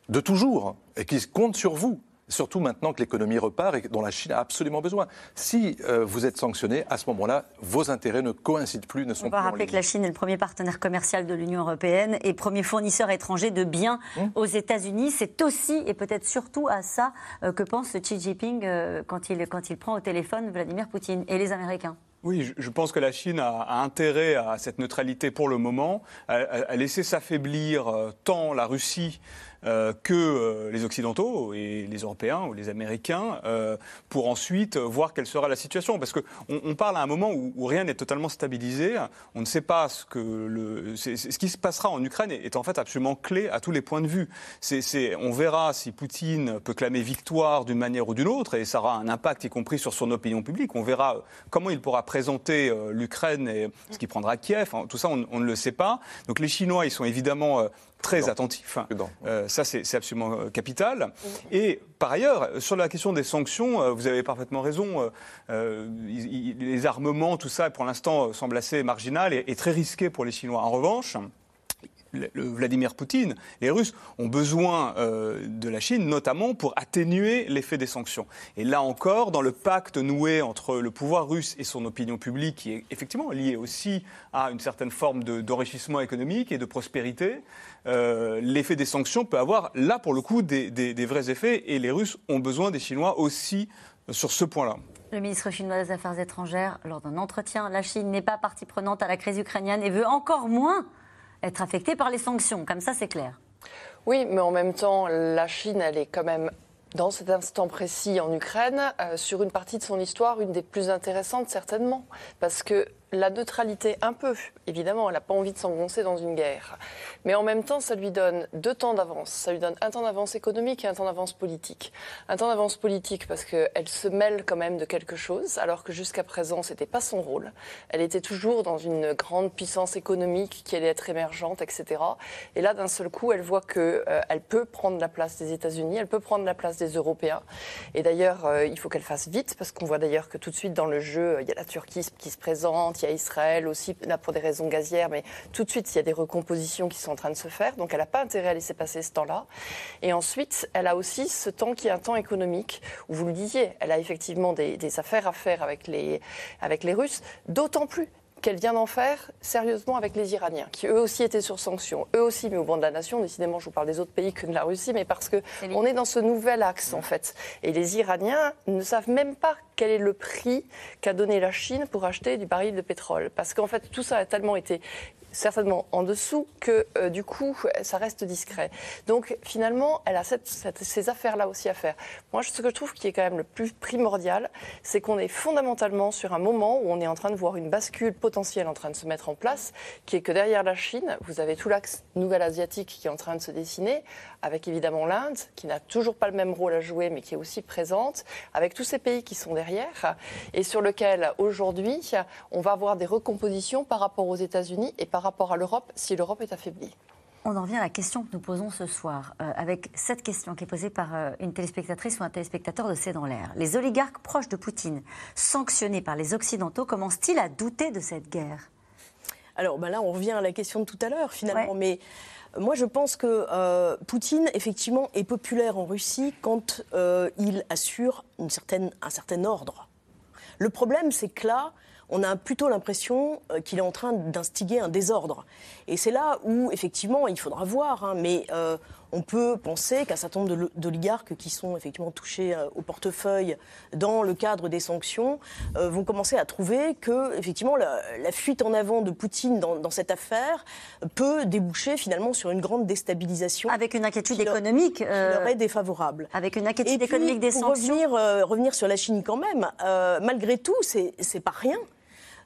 Speaker 2: de toujours et qui comptent sur vous. Surtout maintenant que l'économie repart et dont la Chine a absolument besoin. Si euh, vous êtes sanctionné, à ce moment-là, vos intérêts ne coïncident plus, ne sont
Speaker 1: On va rappeler que la Chine est le premier partenaire commercial de l'Union européenne et premier fournisseur étranger de biens hum. aux États-Unis. C'est aussi et peut-être surtout à ça euh, que pense Xi Jinping euh, quand, il, quand il prend au téléphone Vladimir Poutine et les Américains.
Speaker 3: Oui, je pense que la Chine a, intérêt à cette neutralité pour le moment, à laisser s'affaiblir tant la Russie que euh, les Occidentaux et les Européens ou les Américains euh, pour ensuite voir quelle sera la situation. Parce qu'on on parle à un moment où, rien n'est totalement stabilisé. On ne sait pas ce que le, ce qui se passera en Ukraine est, en fait absolument clé à tous les points de vue. C'est, on verra si Poutine peut clamer victoire d'une manière ou d'une autre et ça aura un impact y compris sur son opinion publique. On verra comment il pourra présenter l'Ukraine et ce qui prendra Kiev. Tout ça, on, on, ne le sait pas. Donc les Chinois, ils sont évidemment très attentif. Euh, ça, c'est absolument euh, capital. Et par ailleurs, sur la question des sanctions, euh, vous avez parfaitement raison. les armements, tout ça, pour l'instant, semble assez marginal et, très risqué pour les Chinois. En revanche, Vladimir Poutine, les Russes ont besoin euh, de la Chine, notamment pour atténuer l'effet des sanctions. Et là encore, dans le pacte noué entre le pouvoir russe et son opinion publique, qui est effectivement lié aussi à une certaine forme d'enrichissement économique et de prospérité, euh, l'effet des sanctions peut avoir, là pour le coup, des, des vrais effets. Et les Russes ont besoin des Chinois aussi sur ce point-là.
Speaker 1: Le ministre chinois des Affaires étrangères, lors d'un entretien, la Chine n'est pas partie prenante à la crise ukrainienne et veut encore moins être affecté par les sanctions. Comme ça, c'est clair.
Speaker 5: Oui, mais en même temps, la Chine, elle est quand même dans cet instant précis en Ukraine, sur une partie de son histoire, une des plus intéressantes certainement, parce que la neutralité un peu. Évidemment, elle n'a pas envie de s'engoncer dans une guerre. Mais en même temps, ça lui donne deux temps d'avance. Ça lui donne un temps d'avance économique et un temps d'avance politique. Un temps d'avance politique parce qu'elle se mêle quand même de quelque chose, alors que jusqu'à présent, ce n'était pas son rôle. Elle était toujours dans une grande puissance économique qui allait être émergente, etc. Et là, d'un seul coup, elle voit qu'elle euh, elle peut prendre la place des États-Unis, elle peut prendre la place des Européens. Et d'ailleurs, euh, il faut qu'elle fasse vite, parce qu'on voit d'ailleurs que tout de suite dans le jeu, il y a la Turquie qui se présente, y a Israël aussi, là pour des raisons gazières, mais tout de suite, il y a des recompositions qui sont en train de se faire. Donc elle n'a pas intérêt à laisser passer ce temps-là. Et ensuite, elle a aussi ce temps qui est un temps économique, où vous le disiez, elle a effectivement des, affaires à faire avec les Russes, d'autant plus qu'elle vient d'en faire sérieusement avec les Iraniens, qui eux aussi étaient sur sanctions, eux aussi mais au banc de la nation. Décidément, je vous parle des autres pays que de la Russie, mais parce que on est dans ce nouvel axe en fait. Et les Iraniens ne savent même pas quel est le prix qu'a donné la Chine pour acheter du baril de pétrole, parce qu'en fait tout ça a tellement été certainement en dessous que euh, du coup ça reste discret. Donc finalement, elle a ces affaires-là aussi à faire. Moi, ce que je trouve qui est quand même le plus primordial, c'est qu'on est fondamentalement sur un moment où on est en train de voir une bascule potentielle en train de se mettre en place, qui est que derrière la Chine, vous avez tout l'axe nouvel asiatique qui est en train de se dessiner, avec évidemment l'Inde, qui n'a toujours pas le même rôle à jouer, mais qui est aussi présente, avec tous ces pays qui sont derrière, et sur lequel aujourd'hui on va avoir des recompositions par rapport aux États-Unis et par rapport à l'Europe si l'Europe est affaiblie.
Speaker 1: On en vient à la question que nous posons ce soir, euh, avec cette question qui est posée par euh, une téléspectatrice ou un téléspectateur de C'est dans l'air. Les oligarques proches de Poutine, sanctionnés par les Occidentaux, commencent-ils à douter de cette guerre?
Speaker 4: Alors ben là, on revient à la question de tout à l'heure, finalement. Mais moi, je pense que euh, Poutine, effectivement, est populaire en Russie quand il assure une certaine, un certain ordre. Le problème, c'est que là, on a plutôt l'impression euh, qu'il est en train d'instiguer un désordre. Et c'est là où, effectivement, il faudra voir, hein, mais euh, on peut penser qu'un certain nombre d'oligarques qui sont effectivement touchés euh, au portefeuille dans le cadre des sanctions vont commencer à trouver que, effectivement, la, fuite en avant de Poutine dans, cette affaire peut déboucher finalement sur une grande déstabilisation.
Speaker 1: Avec une inquiétude économique.
Speaker 4: Qui leur est défavorable.
Speaker 1: Avec une inquiétude économique des sanctions.
Speaker 4: Revenir, revenir sur la Chine quand même, malgré tout, c'est pas rien.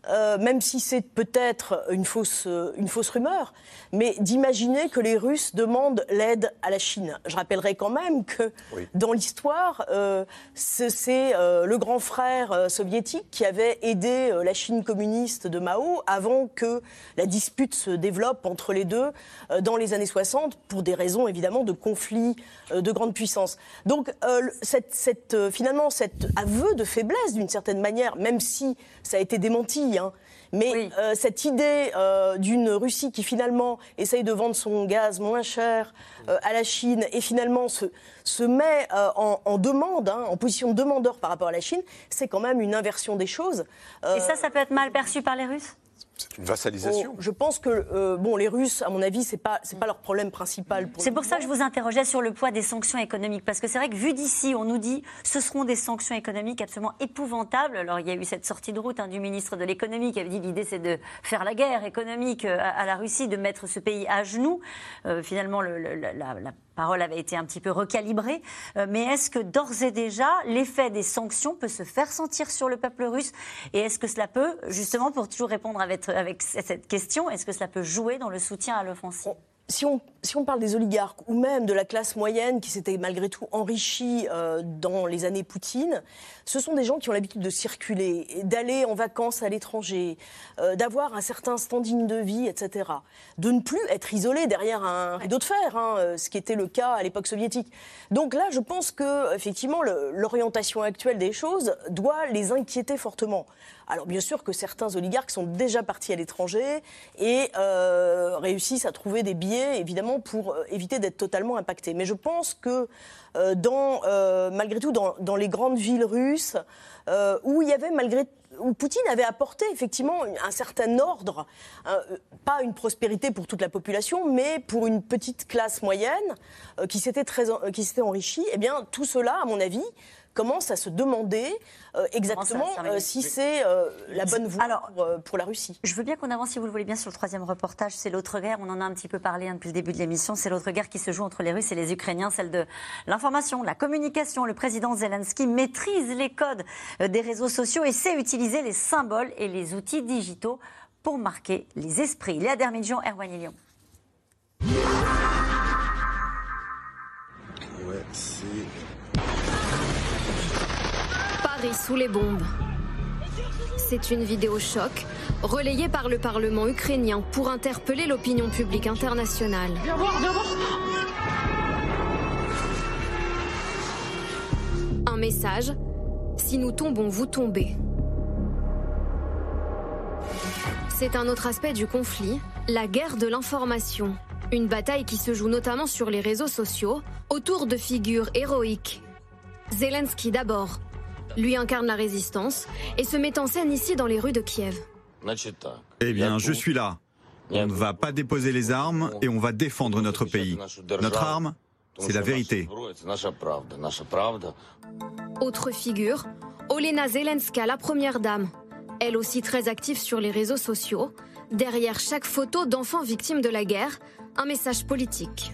Speaker 4: Euh, même si c'est peut-être une fausse, euh, une fausse rumeur, mais d'imaginer que les Russes demandent l'aide à la Chine. Je rappellerai quand même que dans l'histoire, euh, c'est le grand frère soviétique qui avait aidé la Chine communiste de Mao avant que la dispute se développe entre les deux dans les années 60 pour des raisons évidemment de conflits de grande puissance. Donc cette, finalement cet aveu de faiblesse d'une certaine manière, même si ça a été démenti Hein. Mais euh, cette idée euh, d'une Russie qui finalement essaye de vendre son gaz moins cher euh, à la Chine et finalement se, se met en, demande, hein, en position de demandeur par rapport à la Chine, c'est quand même une inversion des choses.
Speaker 1: et ça, ça peut être mal perçu par les Russes?
Speaker 2: C'est une vassalisation.
Speaker 4: je pense que euh, bon, les Russes, à mon avis, c'est pas c'est pas leur problème principal.
Speaker 1: C'est pour ça que je vous interrogeais sur le poids des sanctions économiques, parce que c'est vrai que vu d'ici, on nous dit ce seront des sanctions économiques absolument épouvantables. Alors il y a eu cette sortie de route hein, du ministre de l'économie qui avait dit l'idée c'est de faire la guerre économique euh, à, la Russie, de mettre ce pays à genoux. Euh, finalement, le, la, la parole avait été un petit peu recalibrée. Euh, mais est-ce que d'ores et déjà, l'effet des sanctions peut se faire sentir sur le peuple russe? Et est-ce que cela peut, justement, pour toujours répondre avec, cette question, est-ce que cela peut jouer dans le soutien à l'offensive?
Speaker 4: Si si on, parle des oligarques ou même de la classe moyenne qui s'était malgré tout enrichie euh, dans les années Poutine, ce sont des gens qui ont l'habitude de circuler, d'aller en vacances à l'étranger, euh, d'avoir un certain standing de vie, etc. De ne plus être isolés derrière un rideau de fer, hein, euh, ce qui était le cas à l'époque soviétique. Donc là, je pense que effectivement, l'orientation actuelle des choses doit les inquiéter fortement. Alors bien sûr que certains oligarques sont déjà partis à l'étranger et euh, réussissent à trouver des billets, évidemment, pour euh, éviter d'être totalement impactés. Mais je pense que euh, dans, malgré tout, dans, dans, les grandes villes russes, où il y avait malgré où Poutine avait apporté effectivement un certain ordre, pas une prospérité pour toute la population, mais pour une petite classe moyenne qui s'était très, qui s'était enrichie. Eh bien, tout cela, à mon avis, commencent à se demander exactement si c'est la bonne voie pour, la Russie.
Speaker 1: Je veux bien qu'on avance, si vous le voulez bien, sur le troisième reportage. C'est l'autre guerre. On en a un petit peu parlé hein, depuis le début de l'émission. C'est l'autre guerre qui se joue entre les Russes et les Ukrainiens, celle de l'information, la communication. Le président Zelensky maîtrise les codes des réseaux sociaux et sait utiliser les symboles et les outils digitaux pour marquer les esprits. Léa Dermidjian, Erwan Lyon.
Speaker 11: Paris sous les bombes. C'est une vidéo choc relayée par le Parlement ukrainien pour interpeller l'opinion publique internationale. Viens voir, viens voir. Un message si nous tombons, vous tombez. C'est un autre aspect du conflit, la guerre de l'information. Une bataille qui se joue notamment sur les réseaux sociaux, autour de figures héroïques. Zelensky d'abord. Lui incarne la résistance et se met en scène ici dans les rues de Kiev.
Speaker 10: Eh bien, je suis là. On ne va pas déposer les armes et on va défendre notre pays. Notre arme, c'est la vérité.
Speaker 11: Autre figure, Olena Zelenska, la première dame. Elle aussi très active sur les réseaux sociaux. Derrière chaque photo d'enfants victimes de la guerre, un message politique.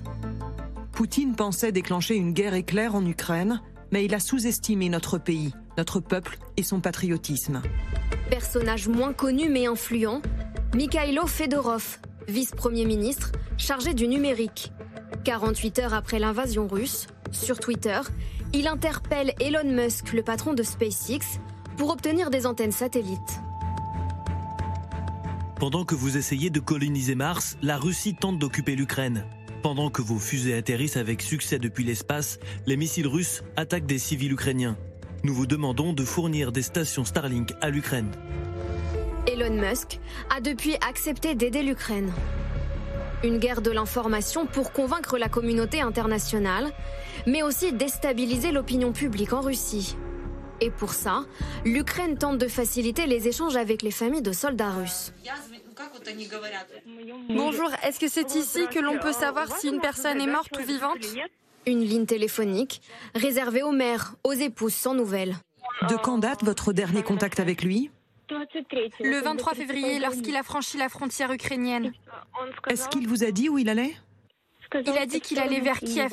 Speaker 7: Poutine pensait déclencher une guerre éclair en Ukraine, mais il a sous-estimé notre pays, notre peuple et son patriotisme.
Speaker 11: Personnage moins connu mais influent, Mikhailo Fedorov, vice-premier ministre, chargé du numérique. 48 heures après l'invasion russe, sur Twitter, il interpelle Elon Musk, le patron de SpaceX, pour obtenir des antennes satellites.
Speaker 9: Pendant que vous essayez de coloniser Mars, la Russie tente d'occuper l'Ukraine. Pendant que vos fusées atterrissent avec succès depuis l'espace, les missiles russes attaquent des civils ukrainiens. Nous vous demandons de fournir des stations Starlink à l'Ukraine.
Speaker 11: Elon Musk a depuis accepté d'aider l'Ukraine. Une guerre de l'information pour convaincre la communauté internationale, mais aussi déstabiliser l'opinion publique en Russie. Et pour ça, l'Ukraine tente de faciliter les échanges avec les familles de soldats russes.
Speaker 15: Bonjour, est-ce que c'est ici que l'on peut savoir si une personne est morte ou vivante?
Speaker 11: Une ligne téléphonique réservée aux mères, aux épouses sans nouvelles.
Speaker 7: De quand date votre dernier contact avec lui?
Speaker 15: Le 23 février, lorsqu'il a franchi la frontière ukrainienne.
Speaker 7: Est-ce qu'il vous a dit où il allait?
Speaker 15: Il a dit qu'il allait vers Kiev.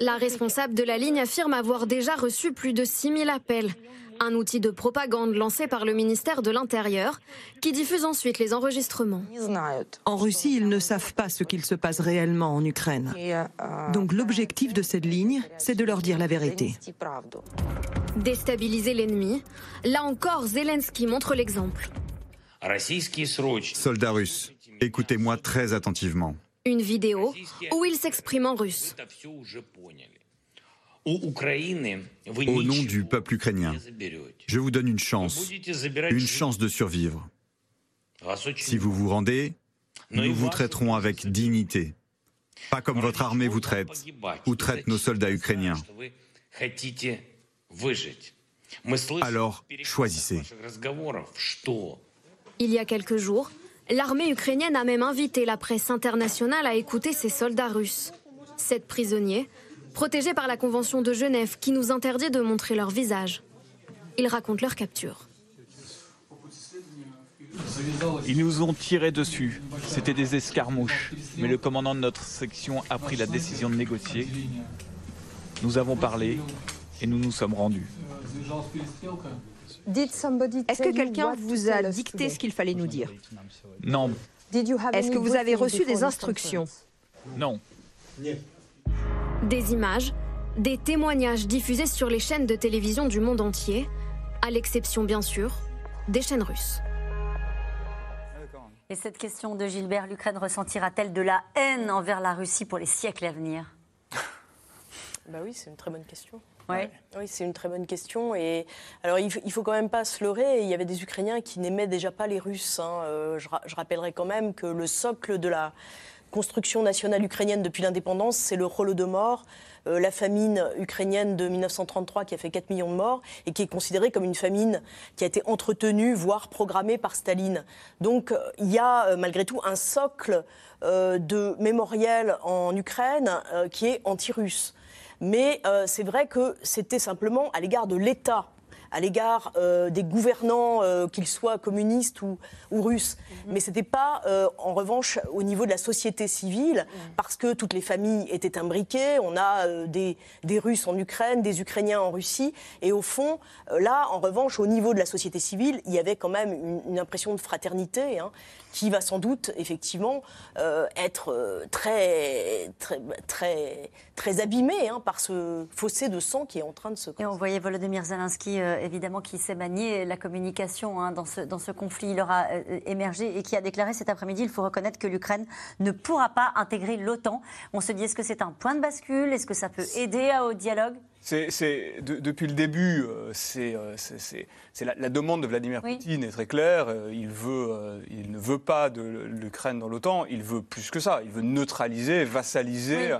Speaker 11: La responsable de la ligne affirme avoir déjà reçu plus de 6000 appels. Un outil de propagande lancé par le ministère de l'Intérieur qui diffuse ensuite les enregistrements.
Speaker 7: En Russie, ils ne savent pas ce qu'il se passe réellement en Ukraine. Donc l'objectif de cette ligne, c'est de leur dire la vérité.
Speaker 11: Déstabiliser l'ennemi, là encore Zelensky montre l'exemple.
Speaker 10: Soldats russes, écoutez-moi très attentivement.
Speaker 11: Une vidéo où il s'exprime en russe.
Speaker 10: Au nom du peuple ukrainien, je vous donne une chance, une chance de survivre. Si vous vous rendez, nous vous traiterons avec dignité. Pas comme votre armée vous traite, ou traite nos soldats ukrainiens? Alors, choisissez.
Speaker 11: Il y a quelques jours, l'armée ukrainienne a même invité la presse internationale à écouter ses soldats russes. Sept prisonniers, protégés par la Convention de Genève qui nous interdit de montrer leur visage. Ils racontent leur capture.
Speaker 16: Ils nous ont tiré dessus. C'était des escarmouches. Mais le commandant de notre section a pris la décision de négocier. Nous avons parlé et nous nous sommes rendus.
Speaker 17: Est-ce que quelqu'un vous a dicté ce qu'il fallait nous dire?
Speaker 16: Non.
Speaker 17: Est-ce que vous avez reçu des instructions?
Speaker 16: Non.
Speaker 11: Des images, des témoignages diffusés sur les chaînes de télévision du monde entier, à l'exception bien sûr des chaînes russes.
Speaker 1: Et cette question de Gilbert, l'Ukraine ressentira-t-elle de la haine envers la Russie pour les siècles à venir? <laughs>
Speaker 4: Bah oui, c'est une très bonne question. Oui, c'est une très bonne question. Et alors, il ne faut quand même pas se leurrer. Il y avait des Ukrainiens qui n'aimaient déjà pas les Russes. Hein. Euh, je, je, rappellerai quand même que le socle de la construction nationale ukrainienne depuis l'indépendance, c'est le Holodomor, euh, la famine ukrainienne de 1933 qui a fait 4 millions de morts et qui est considérée comme une famine qui a été entretenue, voire programmée par Staline. Donc, il y a malgré tout un socle de mémoriel en Ukraine qui est anti-russe. Mais c'est vrai que c'était simplement à l'égard de l'État à l'égard euh, des gouvernants, euh, qu'ils soient communistes ou, russes. Mhm. Mais ce n'était pas, euh, en revanche, au niveau de la société civile, mhm. parce que toutes les familles étaient imbriquées. On a des, Russes en Ukraine, des Ukrainiens en Russie. Et au fond, là, en revanche, au niveau de la société civile, il y avait quand même une, impression de fraternité. Hein qui va sans doute effectivement euh, être très, très, très, très abîmé hein, par ce fossé de sang qui est en train de se
Speaker 1: Et on voyait Volodymyr Zelensky, évidemment, qui s'est manié la communication hein, dans, ce, dans ce conflit. Il aura émergé et qui a déclaré cet après-midi il faut reconnaître que l'Ukraine ne pourra pas intégrer l'OTAN. On se dit est-ce que c'est un point de bascule? Est-ce que ça peut aider au dialogue?
Speaker 3: C'est, depuis le début, euh, c'est, euh, la, demande de Vladimir Poutine est très claire. Euh, il, veut, il ne veut pas de l'Ukraine dans l'OTAN, il veut plus que ça. Il veut neutraliser, vassaliser.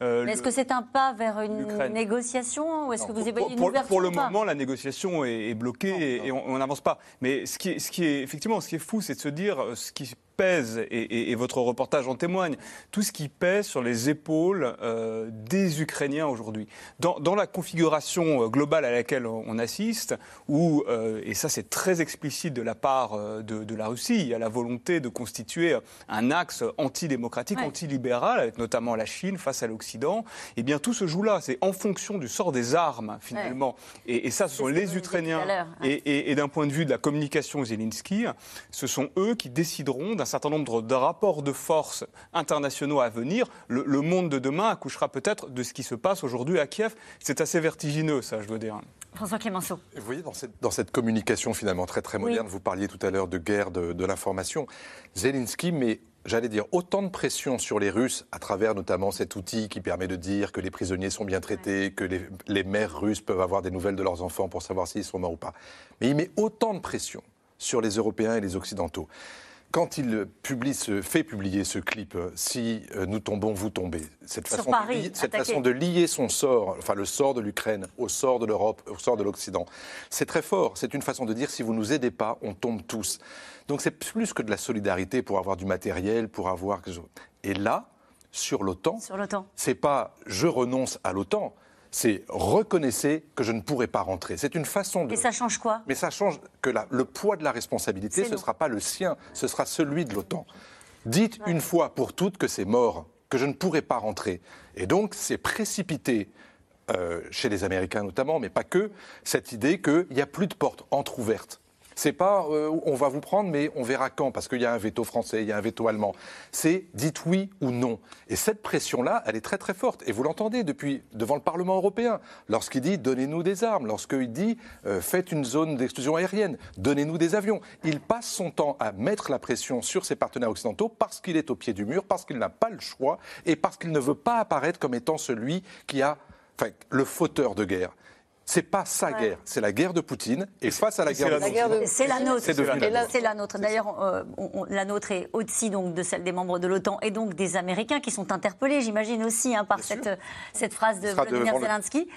Speaker 1: Mais est-ce que c'est un pas vers une négociation ou est-ce que vous
Speaker 3: voyez une ouverture Pour le moment, la négociation est, bloquée et, on n'avance pas. Mais ce qui, est, ce qui est effectivement, ce qui est fou, c'est de se dire ce qui pèse, et, votre reportage en témoigne, tout ce qui pèse sur les épaules euh, des Ukrainiens aujourd'hui. Dans, la configuration euh, globale à laquelle on assiste, où, euh, et ça c'est très explicite de la part de, la Russie, il y a la volonté de constituer un axe antidémocratique, antilibéral, avec notamment la Chine face à l'Occident, et eh bien tout se joue là. C'est en fonction du sort des armes, finalement. Et, ça, ce sont les Ukrainiens. Et, et d'un point de vue de la communication Zelensky, ce sont eux qui décideront d'un certain nombre de rapports de force internationaux à venir, le, monde de demain accouchera peut-être de ce qui se passe aujourd'hui à Kiev. C'est assez vertigineux, ça, je dois dire.
Speaker 1: François Clémenceau.
Speaker 2: Vous voyez, dans cette, dans cette communication finalement très très moderne, vous parliez tout à l'heure de guerre de, de l'information. Zelensky met j'allais dire, autant de pression sur les Russes, à travers notamment cet outil qui permet de dire que les prisonniers sont bien traités, que les, les, mères russes peuvent avoir des nouvelles de leurs enfants pour savoir s'ils sont morts ou pas. Mais il met autant de pression sur les Européens et les Occidentaux quand il publie ce, fait publier ce clip, euh, si euh, nous tombons, vous tombez, cette, façon, de lier, cette façon, de lier, son sort, enfin le sort de l'Ukraine au sort de l'Europe, au sort de l'Occident, c'est très fort. C'est une façon de dire si vous nous aidez pas, on tombe tous. Donc c'est plus que de la solidarité pour avoir du matériel, pour avoir Et là, sur l'OTAN, c'est pas je renonce à l'OTAN, c'est reconnaissez que je ne pourrai pas rentrer. C'est une façon de.
Speaker 1: Et ça change quoi?
Speaker 2: Mais ça change que le poids de la responsabilité, ce ne sera pas le sien, ce sera celui de l'OTAN. Dites une fois pour toutes que c'est mort, que je ne pourrai pas rentrer. Et donc, c'est précipité. Euh, chez les Américains notamment, mais pas que, cette idée qu'il n'y a plus de porte entrouverte. C'est pas euh, on va vous prendre, mais on verra quand, parce qu'il y a un veto français, il y a un veto allemand. C'est dites oui ou non. Et cette pression-là, elle est très très forte. Et vous l'entendez depuis devant le Parlement européen, lorsqu'il dit donnez-nous des armes, lorsqu'il dit euh, faites une zone d'exclusion aérienne, donnez-nous des avions. Il passe son temps à mettre la pression sur ses partenaires occidentaux parce qu'il est au pied du mur, parce qu'il n'a pas le choix et parce qu'il ne veut pas apparaître comme étant celui qui a enfin, le fauteur de guerre. C'est pas sa guerre, c'est la guerre de Poutine. Et face à la guerre de
Speaker 1: C'est la nôtre. C'est la nôtre. D'ailleurs, euh, la nôtre est au-dessus donc de celle des membres de l'OTAN et donc des Américains qui sont interpellés, j'imagine aussi, hein, par cette, cette phrase de Vladimir Zelensky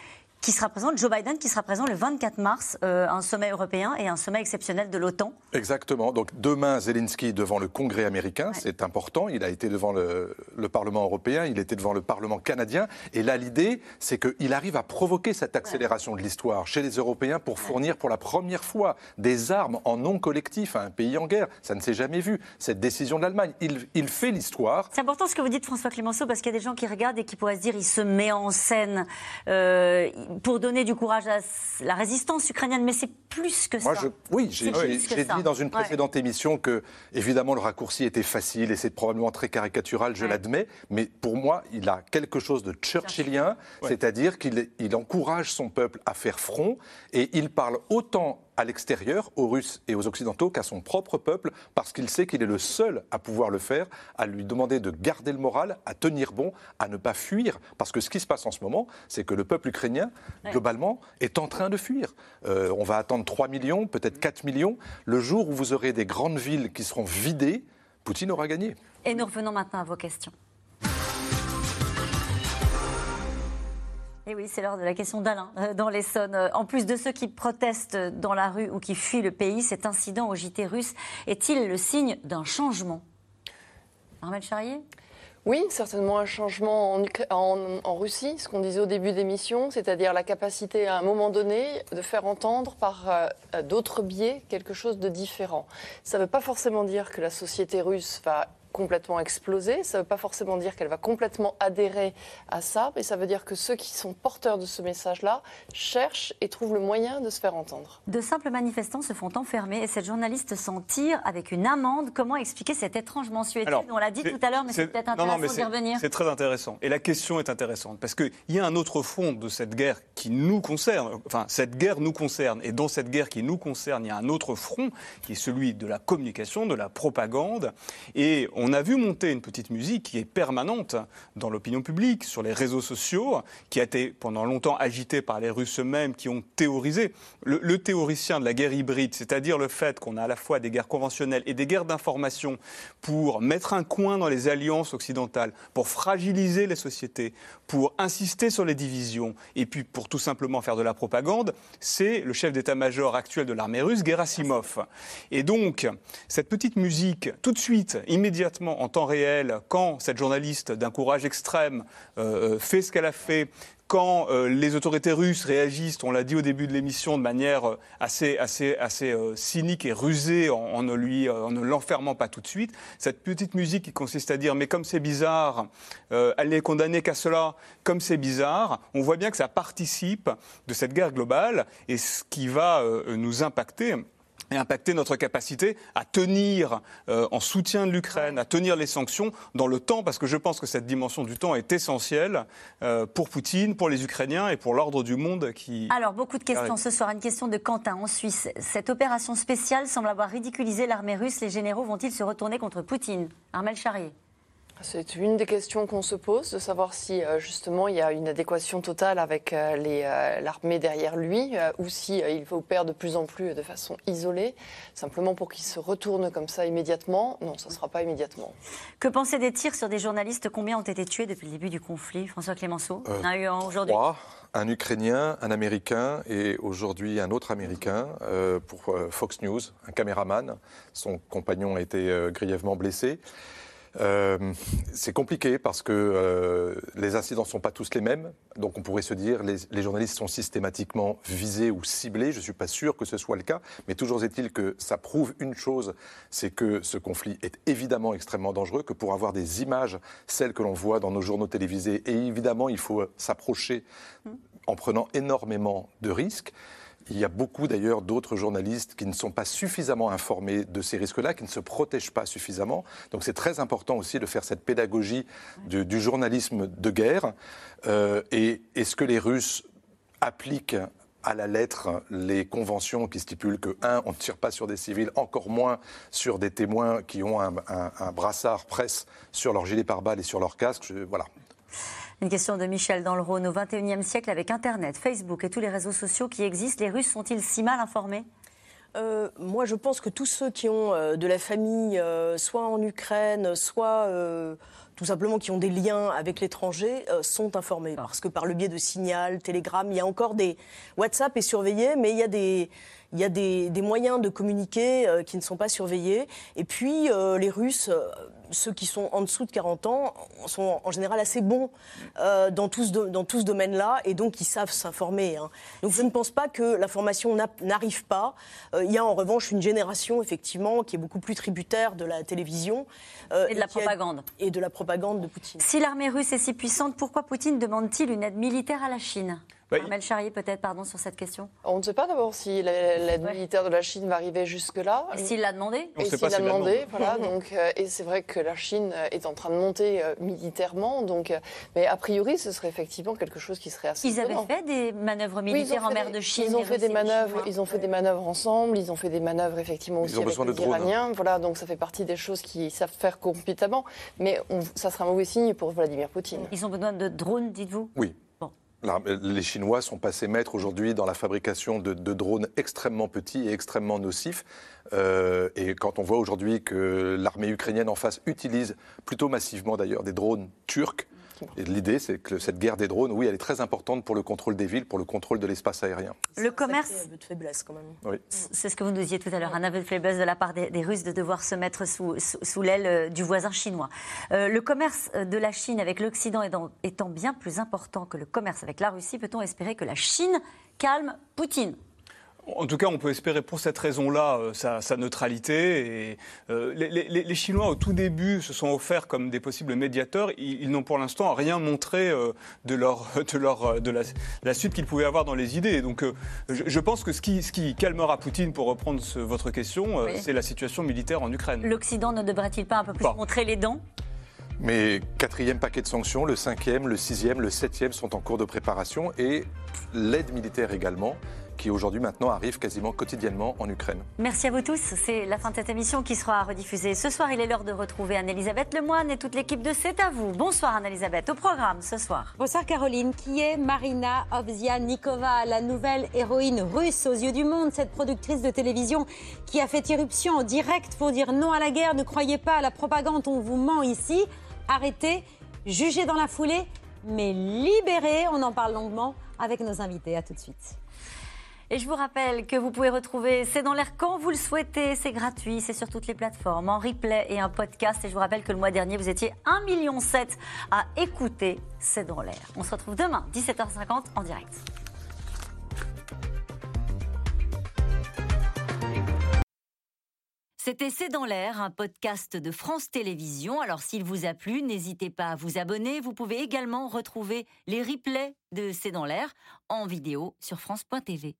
Speaker 1: qui sera présent, Joe Biden qui sera présent le 24 mars, euh, un sommet européen et un sommet exceptionnel de l'OTAN.
Speaker 2: Exactement. Donc demain, Zelensky devant le Congrès américain, c'est important. Il a été devant le, Parlement européen, il était devant le Parlement canadien. Et là, l'idée, c'est qu'il arrive à provoquer cette accélération de l'histoire chez les Européens pour fournir pour la première fois des armes en nom collectif à un pays en guerre. Ça ne s'est jamais vu. Cette décision de l'Allemagne, il, il, fait l'histoire.
Speaker 1: C'est important ce que vous dites, François Clémenceau, parce qu'il y a des gens qui regardent et qui pourraient se dire il se met en scène. Euh, pour donner du courage à la résistance ukrainienne, mais c'est plus que ça.
Speaker 2: oui, j'ai dit dans une précédente émission que, évidemment, le raccourci était facile et c'est probablement très caricatural, je l'admets, mais pour moi, il a quelque chose de churchillien, c'est-à-dire qu'il il encourage son peuple à faire front et il parle autant à l'extérieur, aux Russes et aux Occidentaux, qu'à son propre peuple, parce qu'il sait qu'il est le seul à pouvoir le faire, à lui demander de garder le moral, à tenir bon, à ne pas fuir. Parce que ce qui se passe en ce moment, c'est que le peuple ukrainien, globalement, est en train de fuir. Euh, on va attendre 3 millions, peut-être 4 millions. Le jour où vous aurez des grandes villes qui seront vidées, Poutine aura gagné.
Speaker 1: Et nous revenons maintenant à vos questions. Et oui, c'est l'heure de la question d'Alain euh, dans l'Essonne. Euh, en plus de ceux qui protestent dans la rue ou qui fuient le pays, cet incident au JT russe est-il le signe d'un changement? Armel Charrier?
Speaker 5: Oui, certainement un changement en, Russie, ce qu'on disait au début d'émission, c'est-à-dire la capacité à un moment donné de faire entendre par euh, d'autres biais quelque chose de différent. Ça ne veut pas forcément dire que la société russe va complètement exploser. Ça ne veut pas forcément dire qu'elle va complètement adhérer à ça, mais ça veut dire que ceux qui sont porteurs de ce message-là cherchent et trouvent le moyen de se faire entendre.
Speaker 1: De simples manifestants se font enfermer et cette journaliste s'en tire avec une amende. Comment expliquer cette étrange mensuétude On l'a dit tout à l'heure, mais c'est peut-être intéressant d'y revenir.
Speaker 3: C'est très intéressant. Et la question est intéressante parce qu'il y a un autre fond de cette guerre qui nous concerne. Enfin, cette guerre nous concerne. Et dans cette guerre qui nous concerne, il y a un autre front qui est celui de la communication, de la propagande. Et on on a vu monter une petite musique qui est permanente dans l'opinion publique, sur les réseaux sociaux, qui a été pendant longtemps agitée par les Russes eux-mêmes, qui ont théorisé. Le, théoricien de la guerre hybride, c'est-à-dire le fait qu'on a à la fois des guerres conventionnelles et des guerres d'information pour mettre un coin dans les alliances occidentales, pour fragiliser les sociétés, pour insister sur les divisions, et puis pour tout simplement faire de la propagande, c'est le chef d'état-major actuel de l'armée russe, Gerasimov. Et donc, cette petite musique, tout de suite, immédiatement, en temps réel quand cette journaliste d'un courage extrême euh, euh, fait ce qu'elle a fait, quand euh, les autorités russes réagissent, on l'a dit au début de l'émission, de manière assez, assez, assez cynique et rusée en, ne ne l'enfermant pas tout de suite, cette petite musique qui consiste à dire mais comme c'est bizarre, elle n'est condamnée qu'à cela, comme c'est bizarre, on voit bien que ça participe de cette guerre globale et ce qui va nous impacter et impacter notre capacité à tenir euh, en soutien de l'Ukraine, à tenir les sanctions dans le temps, parce que je pense que cette dimension du temps est essentielle euh, pour Poutine, pour les Ukrainiens et pour l'ordre du monde qui...
Speaker 1: Alors, beaucoup de questions ce soir. Une question de Quentin en Suisse. Cette opération spéciale semble avoir ridiculisé l'armée russe. Les généraux vont-ils se retourner contre Poutine? Armel Charrier.
Speaker 5: C'est une des questions qu'on se pose, de savoir si euh, justement il y a une adéquation totale avec euh, euh, l'armée derrière lui, ou si il opère de plus en plus de façon isolée, simplement pour qu'il se retourne comme ça immédiatement. Non, ça ne sera pas immédiatement.
Speaker 1: Que penser des tirs sur des journalistes? Combien ont été tués depuis le début du conflit? François Clémenceau
Speaker 2: On a eu aujourd'hui un Ukrainien, un Américain et aujourd'hui un autre Américain pour Fox News, un caméraman. Son compagnon a été grièvement blessé. Euh, c'est compliqué parce que euh, les incidents ne sont pas tous les mêmes. Donc on pourrait se dire les, les journalistes sont systématiquement visés ou ciblés. Je ne suis pas sûr que ce soit le cas. Mais toujours est-il que ça prouve une chose, c'est que ce conflit est évidemment extrêmement dangereux, que pour avoir des images, celles que l'on voit dans nos journaux télévisés, et évidemment il faut s'approcher en prenant énormément de risques. Il y a beaucoup d'ailleurs d'autres journalistes qui ne sont pas suffisamment informés de ces risques-là, qui ne se protègent pas suffisamment. Donc c'est très important aussi de faire cette pédagogie du, journalisme de guerre. Euh, et est-ce que les Russes appliquent à la lettre les conventions qui stipulent que, un, on ne tire pas sur des civils, encore moins sur des témoins qui ont un, brassard presse sur leur gilet pare-balles et sur leur casque. voilà.
Speaker 1: Une question de Michel dans le Rhône. Au XXIe siècle, avec Internet, Facebook et tous les réseaux sociaux qui existent, les Russes sont-ils si mal informés?
Speaker 4: Euh, moi, je pense que tous ceux qui ont euh, de la famille, euh, soit en Ukraine, soit tout simplement qui ont des liens avec l'étranger, sont informés. Parce que par le biais de Signal, Telegram, il y a encore des. WhatsApp est surveillé, mais il y a des il y a des, moyens de communiquer euh, qui ne sont pas surveillés. Et puis, euh, les Russes, euh, ceux qui sont en dessous de 40 ans, sont en général assez bons dans, tout ce, ce domaine-là, et donc ils savent s'informer. Hein. Donc je ne pense pas que l'information n'arrive pas. il y a en revanche une génération, effectivement, qui est beaucoup plus tributaire de la télévision.
Speaker 1: et de la propagande.
Speaker 4: et de la propagande de Poutine.
Speaker 1: Si l'armée russe est si puissante, pourquoi Poutine demande-t-il une aide militaire à la Chine? Armel Charrier, peut-être, pardon, sur cette question
Speaker 5: On ne sait pas d'abord si l'aide militaire de la Chine va arriver jusque-là.
Speaker 1: Et s'il l'a demandé
Speaker 5: Et s'il l'a demandé, voilà. <laughs> donc, euh, et c'est vrai que la Chine est en train de monter euh, militairement, donc, euh, mais a priori, ce serait effectivement quelque chose qui serait assez.
Speaker 1: Ils avaient fait des manœuvres militaires en mer de Chine.
Speaker 5: Ils ont fait des manœuvres. Ils ont fait des manœuvres ensemble. Ils ont fait des manœuvres effectivement aussi avec les Iraniens. Voilà, donc ça fait partie des choses qu'ils savent faire compétemment. Mais ça sera un mauvais signe pour Vladimir Poutine.
Speaker 1: Ils ont besoin de drones, dites-vous?
Speaker 2: Oui les Chinois sont passés maîtres aujourd'hui dans la fabrication de, drones extrêmement petits et extrêmement nocifs. Euh, et quand on voit aujourd'hui que l'armée ukrainienne en face utilise plutôt massivement d'ailleurs des drones turcs, L'idée, c'est que cette guerre des drones, oui, elle est très importante pour le contrôle des villes, pour le contrôle de l'espace aérien.
Speaker 1: Le commerce.
Speaker 4: C'est un aveu de faiblesse quand même.
Speaker 2: Oui.
Speaker 1: C'est ce que vous nous disiez tout à l'heure, un aveu de faiblesse de la part des, Russes de devoir se mettre sous, sous, l'aile euh, du voisin chinois. Euh, le commerce de la Chine avec l'Occident étant bien plus important que le commerce avec la Russie, peut-on espérer que la Chine calme Poutine?
Speaker 3: En tout cas, on peut espérer pour cette raison-là euh, sa, neutralité. Et, euh, les, Chinois, au tout début, se sont offerts comme des possibles médiateurs. Ils, n'ont pour l'instant rien montré euh, de, leur, <laughs> de, leur, de la, suite qu'ils pouvaient avoir dans les idées. Donc, je, pense que ce qui, ce qui, calmera Poutine, pour reprendre votre question, c'est la situation militaire en Ukraine.
Speaker 1: L'Occident ne devrait-il pas un peu plus montrer les dents?
Speaker 2: Mais quatrième paquet de sanctions, le cinquième, le sixième, le septième sont en cours de préparation et l'aide militaire également qui aujourd'hui maintenant arrive quasiment quotidiennement en Ukraine.
Speaker 1: Merci à vous tous. C'est la fin de cette émission qui sera rediffusée ce soir. Il est l'heure de retrouver Anne-Elisabeth Lemoine et toute l'équipe de C'est à vous. Bonsoir Anne-Elisabeth. Au programme ce soir.
Speaker 18: Bonsoir Caroline. Qui est Marina Ovzianikova, la nouvelle héroïne russe aux yeux du monde, cette productrice de télévision qui a fait irruption en direct pour dire non à la guerre. Ne croyez pas à la propagande, on vous ment ici. Arrêtez, jugez dans la foulée, mais libérez. On en parle longuement avec nos invités. À tout de suite.
Speaker 1: Et je vous rappelle que vous pouvez retrouver C'est dans l'air quand vous le souhaitez. C'est gratuit, c'est sur toutes les plateformes, en replay et en podcast. Et je vous rappelle que le mois dernier, vous étiez 1,7 million à écouter C'est dans l'air. On se retrouve demain, 17h50 en direct. C'était C'est dans l'air, un podcast de France Télévisions. Alors s'il vous a plu, n'hésitez pas à vous abonner. Vous pouvez également retrouver les replays de C'est dans l'air en vidéo sur France.tv.